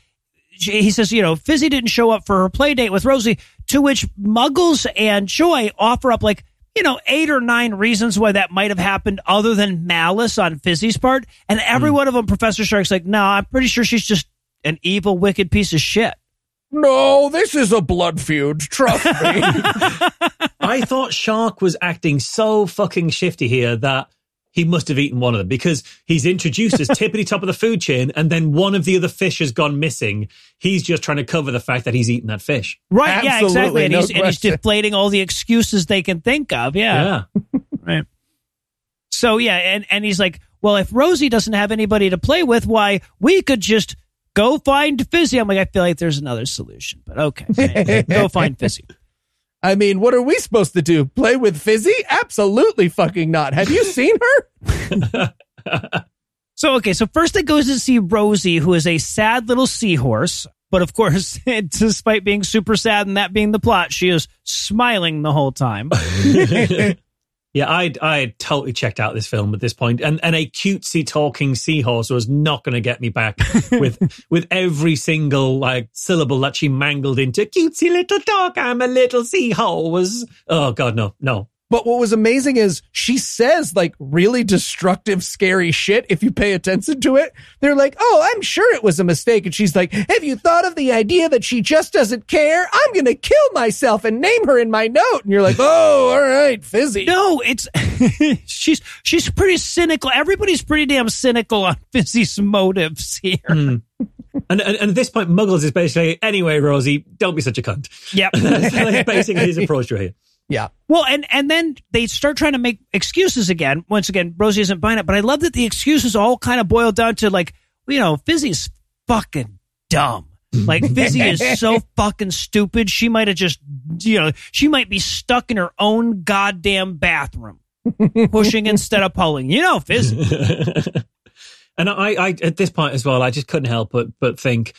he says, you know, Fizzy didn't show up for her play date with Rosie, to which Muggles and Joy offer up, like, you know, eight or nine reasons why that might have happened other than malice on Fizzy's part. And hmm. every one of them, Professor Shark's like, no, I'm pretty sure she's just an evil, wicked piece of shit. no, this is a blood feud. Trust me. I thought Shark was acting so fucking shifty here that he must have eaten one of them because he's introduced as tippity top of the food chain and then one of the other fish has gone missing. He's just trying to cover the fact that he's eaten that fish. Right. yeah, exactly. And, no he's, and he's deflating all the excuses they can think of. Yeah. Yeah. Right. So yeah, and, and he's like, well, if Rosie doesn't have anybody to play with, why we could just go find Fizzy. I'm like, I feel like there's another solution, but okay, go find Fizzy. I mean, what are we supposed to do? Play with Fizzy? Absolutely fucking not. Have you seen her? So okay, so first it goes to see Rosie, who is a sad little seahorse. But of course, despite being super sad and that being the plot, she is smiling the whole time. Yeah, I I totally checked out this film at this point, and and a cutesy talking seahorse was not going to get me back with with every single like syllable that she mangled into cutesy little dog. I'm a little seahorse. Oh God, no, no, But what was amazing is she says like really destructive, scary shit if you pay attention to it. They're like, oh, I'm sure it was a mistake. And she's like, have you thought of the idea that she just doesn't care? I'm going to kill myself and name her in my note. And you're like, oh, all right, fizzy. No, it's she's she's pretty cynical. Everybody's pretty damn cynical on Fizzy's motives here. Hmm. And, and, and at this point, Muggles is basically, anyway, Rosie, don't be such a cunt. Yep. That's basically his approach to her here. Yeah. Well, and and then they start trying to make excuses again. Once again, Rosie isn't buying it, but I love that the excuses all kind of boil down to like, you know, Fizzy's fucking dumb. Like Fizzy is so fucking stupid. She might have just, you know, she might be stuck in her own goddamn bathroom, pushing instead of pulling. You know, Fizzy. And I, I, at this point as well, I just couldn't help but but think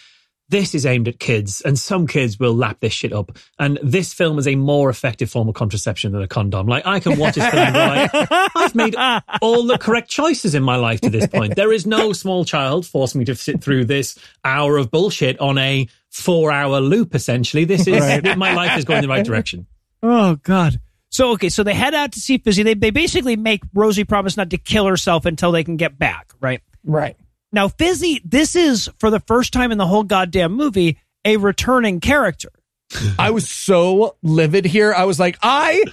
this is aimed at kids, and some kids will lap this shit up. And this film is a more effective form of contraception than a condom. Like I can watch this film and go like, I've made all the correct choices in my life to this point. There is no small child forcing me to sit through this hour of bullshit on a four-hour loop. Essentially, this is my life is going in the right direction. Oh God. So okay, so they head out to see Fizzy. They they basically make Rosie promise not to kill herself until they can get back, right? Right. Now Fizzy, this is for the first time in the whole goddamn movie a returning character. I was so livid here. I was like, I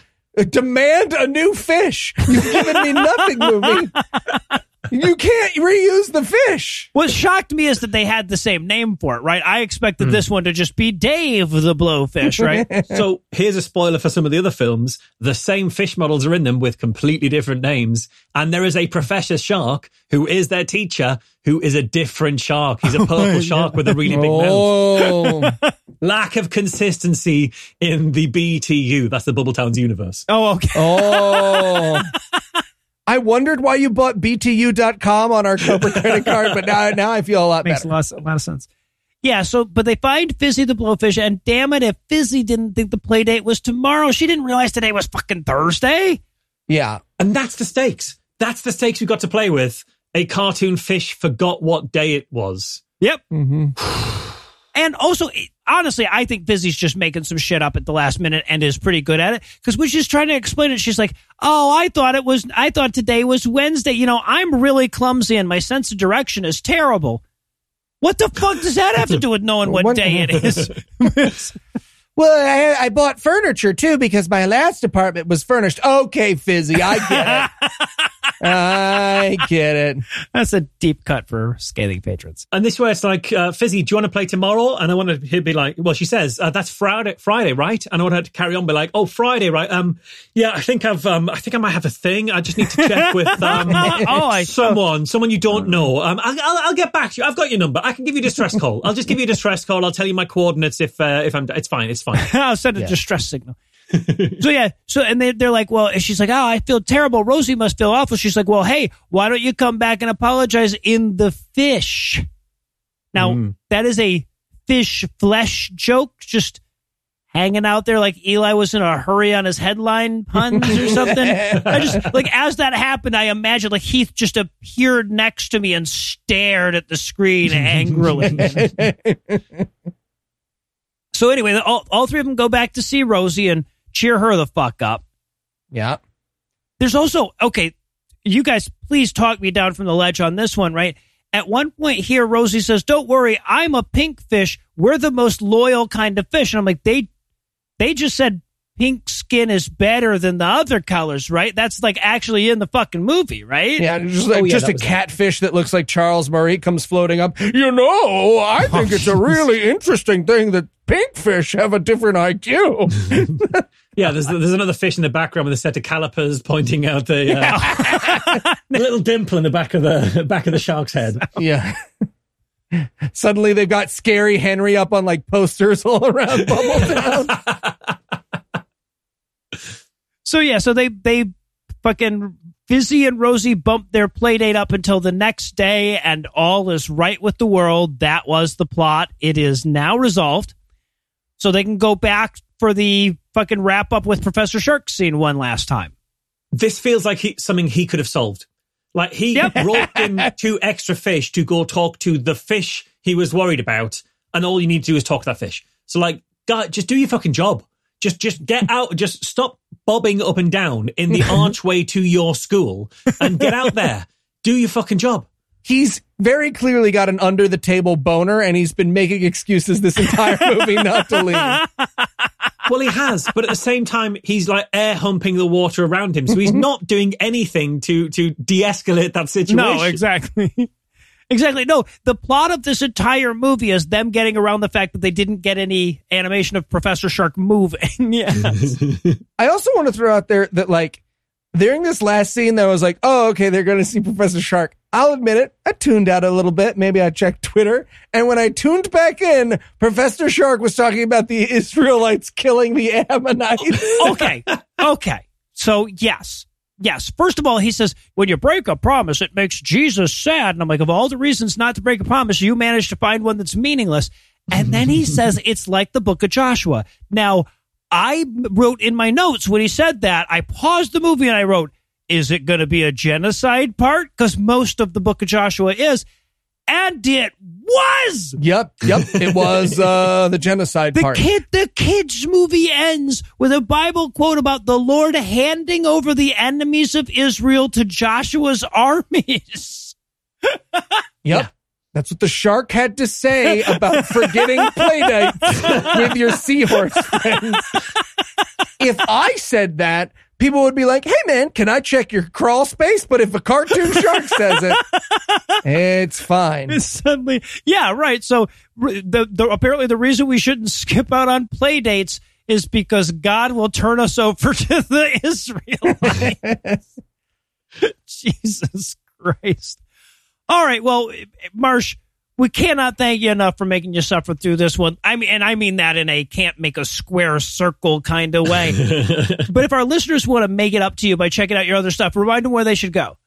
demand a new fish. You've given me nothing, movie. You can't reuse the fish. What shocked me is that they had the same name for it, right? I expected hmm. this one to just be Dave the Blowfish, right? So here's a spoiler for some of the other films. The same fish models are in them with completely different names. And there is a professor shark who is their teacher who is a different shark. He's a purple shark with a really big mouth. Oh, Lack of consistency in the BTU. That's the Bubble Towns universe. oh, okay. oh. I wondered why you bought BTU.com on our corporate credit card, but now, now I feel a lot Makes better. a lot, a lot of sense. Yeah, so but they find Fizzy the Blowfish, and damn it, if Fizzy didn't think the play date was tomorrow, she didn't realize today was fucking Thursday. Yeah. And that's the stakes. That's the stakes we got to play with. A cartoon fish forgot what day it was. Yep. hmm And also, it- honestly, I think Fizzy's just making some shit up at the last minute and is pretty good at it. Because when she's trying to explain it, she's like, "Oh, I thought it was. I thought today was Wednesday. You know, I'm really clumsy and my sense of direction is terrible." What the fuck does that have to do with knowing What- day it is? Well, I, I bought furniture too because my last apartment was furnished. Okay, Fizzy, I get it. I get it. That's a deep cut for scathing patrons. And this is where it's like, uh, Fizzy, do you want to play tomorrow? And I want to he'd be like, well, she says, uh, that's Friday, Friday, right? And I want her to carry on, be like, oh, Friday, right? Um, yeah, I think I've, um, I think I might have a thing. I just need to check with, um, Oh, I someone, someone you don't know. Um, I'll, I'll, I'll get back to you. I've got your number. I can give you a distress call. I'll just give you a distress call. I'll tell you my coordinates if, uh, if I'm, it's fine. It's fine. I'll send a distress signal. so yeah, so and they, they're like, well, she's like, oh, I feel terrible. Rosie must feel awful. She's like, well, hey, why don't you come back and apologize in the fish? Now hmm. that is a fish flesh joke, just hanging out there like Eli was in a hurry on his headline puns or something. I just like as that happened, I imagine like Heath just appeared next to me and stared at the screen angrily. So anyway, all, all three of them go back to see Rosie and cheer her the fuck up. Yeah. There's also, okay, you guys please talk me down from the ledge on this one, right? At one point here, Rosie says, don't worry, I'm a pink fish. We're the most loyal kind of fish. And I'm like, they, they just said pink skin is better than the other colors, right? That's like actually in the fucking movie, right? Yeah, just, like, Oh, yeah, just a was it. catfish that looks like Charles Murray comes floating up. You know, I think it's a really interesting thing that pink fish have a different IQ. Yeah, there's there's another fish in the background with a set of calipers pointing out the, uh, little dimple in the back of the back of the shark's head. yeah. Suddenly they've got scary Henry up on like posters all around Bubbletown. So yeah, so they they fucking Fizzy and Rosie bump their play date up until the next day, and all is right with the world. That was the plot. It is now resolved, so they can go back for the fucking wrap up with Professor Shark scene one last time. This feels like he, something he could have solved. Like he Yep. brought in two extra fish to go talk to the fish he was worried about, and all you need to do is talk to that fish. So like, God, just do your fucking job. Just, just get out. Just stop bobbing up and down in the archway to your school and get out there. Do your fucking job. He's very clearly got an under the table boner and he's been making excuses this entire movie not to leave. Well, he has, but at the same time, he's like air humping the water around him, so he's not doing anything to to de-escalate that situation. No, exactly. Exactly. No, the plot of this entire movie is them getting around the fact that they didn't get any animation of Professor Shark moving. yes. I also want to throw out there that like during this last scene that was like, oh, okay, they're going to see Professor Shark. I'll admit it, I tuned out a little bit. Maybe I checked Twitter. And when I tuned back in, Professor Shark was talking about the Israelites killing the Ammonites. okay. Okay. So, yes. Yes. First of all, he says, when you break a promise, it makes Jesus sad. And I'm like, of all the reasons not to break a promise, you managed to find one that's meaningless. And then he says, it's like the book of Joshua. Now, I wrote in my notes when he said that, I paused the movie and I wrote, is it going to be a genocide part? Because most of the book of Joshua is. And it was. Yep, yep. It was uh, the genocide The part. kid, the kids movie ends with a Bible quote about the Lord handing over the enemies of Israel to Joshua's armies. Yep. That's what the shark had to say about forgetting playdates with your seahorse friends. If I said that, people would be like, hey man, can I check your crawl space? But if a cartoon shark says it, it's fine. Suddenly, yeah, right. So the, the apparently the reason we shouldn't skip out on play dates is because God will turn us over to the Israelites. Jesus Christ. All right. Well, Marsh, we cannot thank you enough for making you suffer through this one. I mean, and I mean that in a can't make a square circle kind of way. but if our listeners want to make it up to you by checking out your other stuff, remind them where they should go.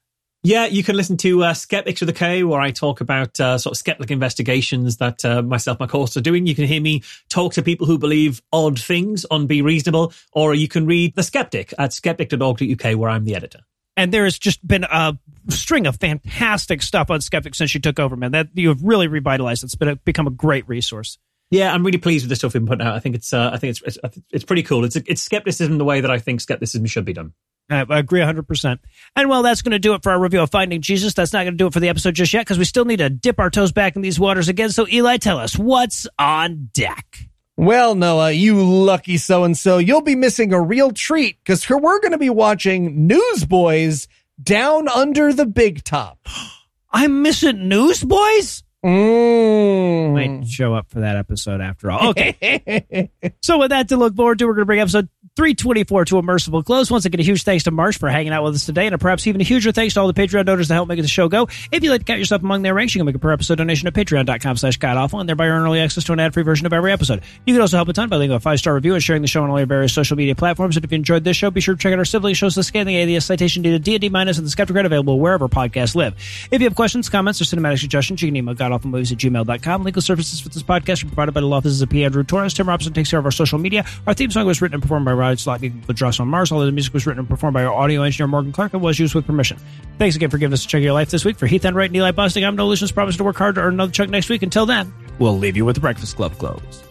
Yeah, you can listen to uh, Skeptics with a K, where I talk about uh, sort of skeptic investigations that uh, myself, my course are doing. You can hear me talk to people who believe odd things on Be Reasonable, or you can read The Skeptic at skeptic.org.uk, where I'm the editor. And there has just been a string of fantastic stuff on Skeptic since you took over, man. That you have really revitalized. It's been a, become a great resource. Yeah, I'm really pleased with the stuff we've been putting out. I think it's, uh, I think it's, it's, it's pretty cool. It's, it's skepticism the way that I think skepticism should be done. I I agree 100%. And well, that's going to do it for our review of Finding Jesus. That's not going to do it for the episode just yet because we still need to dip our toes back in these waters again. So, Eli, tell us what's on deck. Well, Noah, you lucky so and so, you'll be missing a real treat because we're going to be watching Newsboys Down Under the Big Top. I'm missing Newsboys? Mm. Might show up for that episode after all. Okay. so with that to look forward to, we're going to bring episode 324 to a merciful close. Once again, a huge thanks to Marsh for hanging out with us today, and a perhaps even a huger thanks to all the Patreon donors that help make the show go. If you'd like to count yourself among their ranks, you can make a per episode donation at patreon.com slash godawful, and thereby earn early access to an ad-free version of every episode. You can also help a ton by leaving a five-star review and sharing the show on all your various social media platforms. And if you enjoyed this show, be sure to check out our sibling shows, The Scathing Atheist, Citation Data, D&D Minus, and The Skepticrat, available wherever podcasts live. If you have questions, comments, or cinematic suggestions, you can email godawfulmovies at gmail.com. Legal services for this podcast are provided by the law offices of P. Andrew Torres. Tim Robinson takes care of our social media. Our theme song was written and performed by Rod Slotnick with on Mars. All of the music was written and performed by our audio engineer Morgan Clarke and was used with permission. Thanks again for giving us a chunk of your life this week. For Heath Enright and Eli Bosnick, I'm Noah Lugeons. Promise to work hard to earn another chunk next week. Until then, we'll leave you with the Breakfast Club close.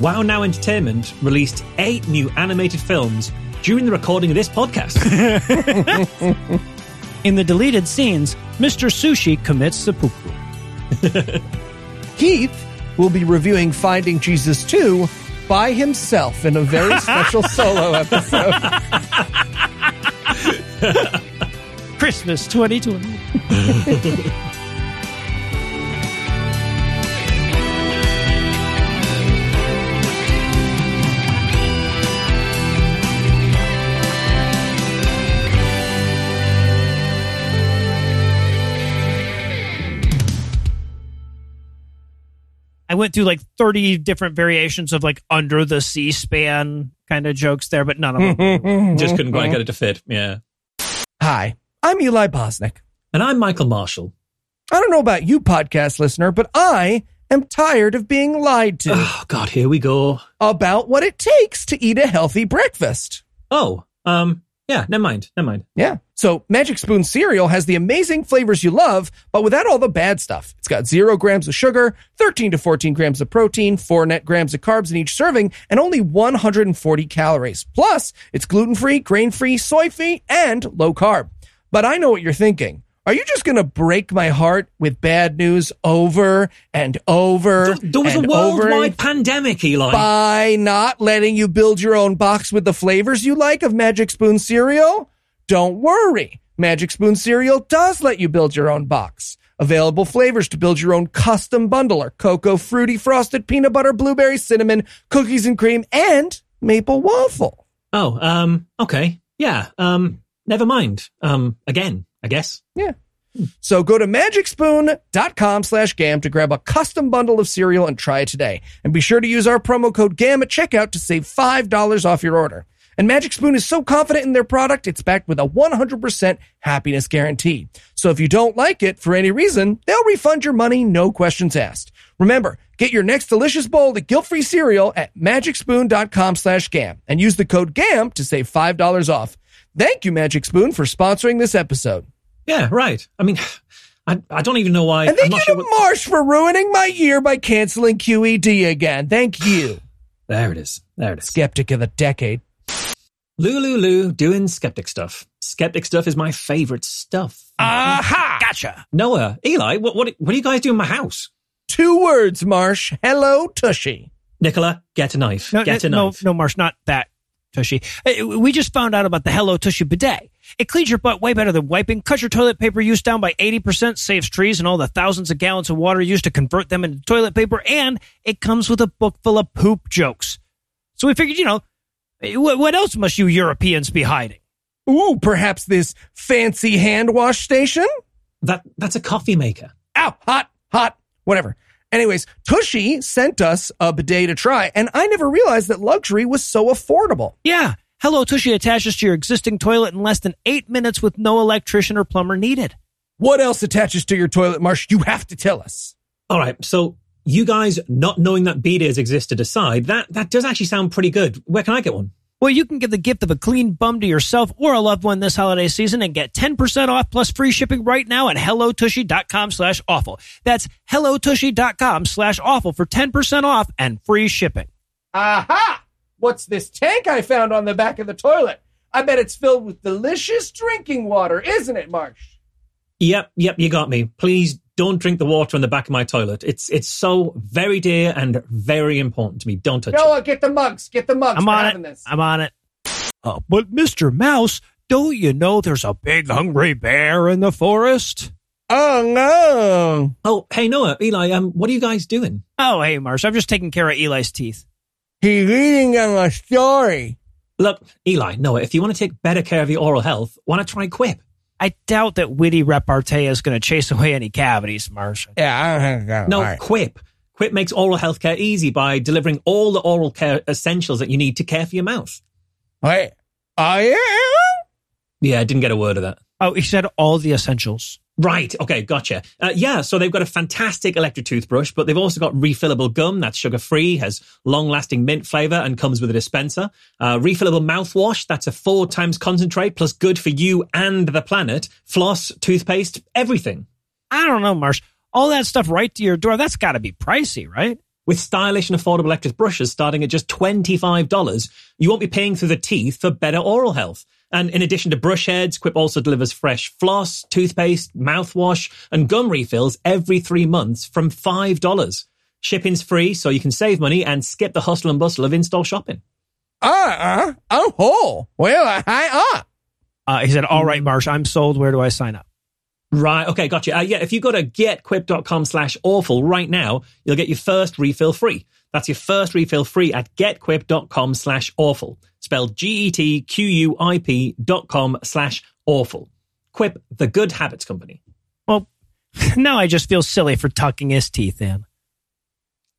Wow Now Entertainment released eight new animated films during the recording of this podcast. In the deleted scenes, Mr. Sushi commits seppuku. Heath will be reviewing Finding Jesus 2 by himself in a very special solo episode. Christmas 2020. I went through like 30 different variations of like under the C span kind of jokes there, but none of them. Just couldn't quite get it to fit. Yeah. Hi, I'm Eli Bosnick. And I'm Michael Marshall. I don't know about you, podcast listener, but I am tired of being lied to Oh, God, here we go. about what it takes to eat a healthy breakfast. Oh, um, Yeah, never mind. Never mind. Yeah. So Magic Spoon cereal has the amazing flavors you love, but without all the bad stuff. It's got zero grams of sugar, 13 to 14 grams of protein, four net grams of carbs in each serving, and only 140 calories. Plus, it's gluten free, grain free, soy free, and low carb. But I know what you're thinking. Are you just going to break my heart with bad news over and over? There was a worldwide pandemic, Eli. by not letting you build your own box with the flavors you like of Magic Spoon cereal? Don't worry. Magic Spoon cereal does let you build your own box. Available flavors to build your own custom bundle are cocoa, fruity, frosted, peanut butter, blueberry, cinnamon, cookies and cream, and maple waffle. oh, um, okay. Yeah, um, never mind. Um, again, I guess. Yeah. Hmm. So go to magicspoon.com slash GAM to grab a custom bundle of cereal and try it today. And be sure to use our promo code GAM at checkout to save $5 off your order. And Magic Spoon is so confident in their product, it's backed with a 100% happiness guarantee. So if you don't like it for any reason, they'll refund your money, no questions asked. Remember, get your next delicious bowl of guilt-free cereal at magicspoon.com slash GAM and use the code GAM to save $5 off. Thank you, Magic Spoon, for sponsoring this episode. Yeah, right. I mean, I, I don't even know why. And I'm thank not you sure to what- Marsh for ruining my year by canceling QED again. Thank you. There it is. There it is. Skeptic of the decade. Lulu Lou doing skeptic stuff. Skeptic stuff is my favorite stuff. Aha! Gotcha. Noah, Eli, what, what, what are you guys doing in my house? Two words, Marsh. Hello, Tushy. Nicola, get a knife. No, get a no, knife. no, Marsh, not that Tushy. We just found out about the Hello Tushy bidet. It cleans your butt way better than wiping, cuts your toilet paper use down by 80%, saves trees and all the thousands of gallons of water used to convert them into toilet paper, and it comes with a book full of poop jokes. So we figured, you know, what, what else must you Europeans be hiding? Ooh, perhaps this fancy hand wash station? That, that's a coffee maker. Ow, hot, hot, whatever. Anyways, Tushy sent us a bidet to try, and I never realized that luxury was so affordable. Yeah, Hello Tushy attaches to your existing toilet in less than eight minutes with no electrician or plumber needed. What else attaches to your toilet, Marsh? You have to tell us. All right. So you guys not knowing that bidets existed aside, that, that does actually sound pretty good. Where can I get one? Well, you can give the gift of a clean bum to yourself or a loved one this holiday season and get 10% off plus free shipping right now at hellotushy.com slash awful. That's hellotushy.com slash awful for 10% off and free shipping. Aha! What's this tank I found on the back of the toilet? I bet it's filled with delicious drinking water, isn't it, Marsh? Yep, yep, you got me. Please don't drink the water on the back of my toilet. It's it's so very dear and very important to me. Don't touch it. Noah, get the mugs. Get the mugs. I'm on it. this. I'm on it. Uh, but Mr. Mouse, don't you know there's a big hungry bear in the forest? Oh no! Oh, hey Noah, Eli, um, what are you guys doing? Oh, hey, Marsh, I'm just taking care of Eli's teeth. He's reading on a story. Look, Eli, Noah, if you want to take better care of your oral health, why not try Quip? I doubt that witty repartee is going to chase away any cavities, Marsh. Yeah, I don't know. No, All right. Quip. Quip makes oral health care easy by delivering all the oral care essentials that you need to care for your mouth. Wait. Oh yeah. Yeah, I didn't get a word of that. Oh, he said all the essentials. Right. Okay. Gotcha. Uh, yeah. So they've got a fantastic electric toothbrush, but they've also got refillable gum that's sugar free, has long lasting mint flavor, and comes with a dispenser. Uh, refillable mouthwash that's a four times concentrate plus good for you and the planet. Floss, toothpaste, everything. I don't know, Marsh. All that stuff right to your door, that's got to be pricey, right? With stylish and affordable electric brushes starting at just $25, you won't be paying through the teeth for better oral health. And in addition to brush heads, Quip also delivers fresh floss, toothpaste, mouthwash, and gum refills every three months from $5. Shipping's free, so you can save money and skip the hustle and bustle of in-store shopping. Uh uh. Oh ho. Well, I hi uh. Uh, he said, all right, Marsh, I'm sold. Where do I sign up? Right. Okay. Gotcha. Uh, yeah. If you go to getquip.com slash awful right now, you'll get your first refill free. That's your first refill free at getquip.com slash awful. Spelled G-E-T-Q-U-I-P dot com slash awful. Quip, the good habits company. Well, now I just feel silly for tucking his teeth in.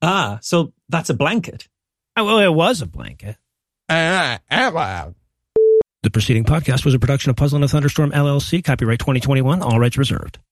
Ah, so that's a blanket. Oh, well, it was a blanket. Uh, uh, The preceding podcast was a production of Puzzle and a Thunderstorm LLC, copyright 2021, all rights reserved.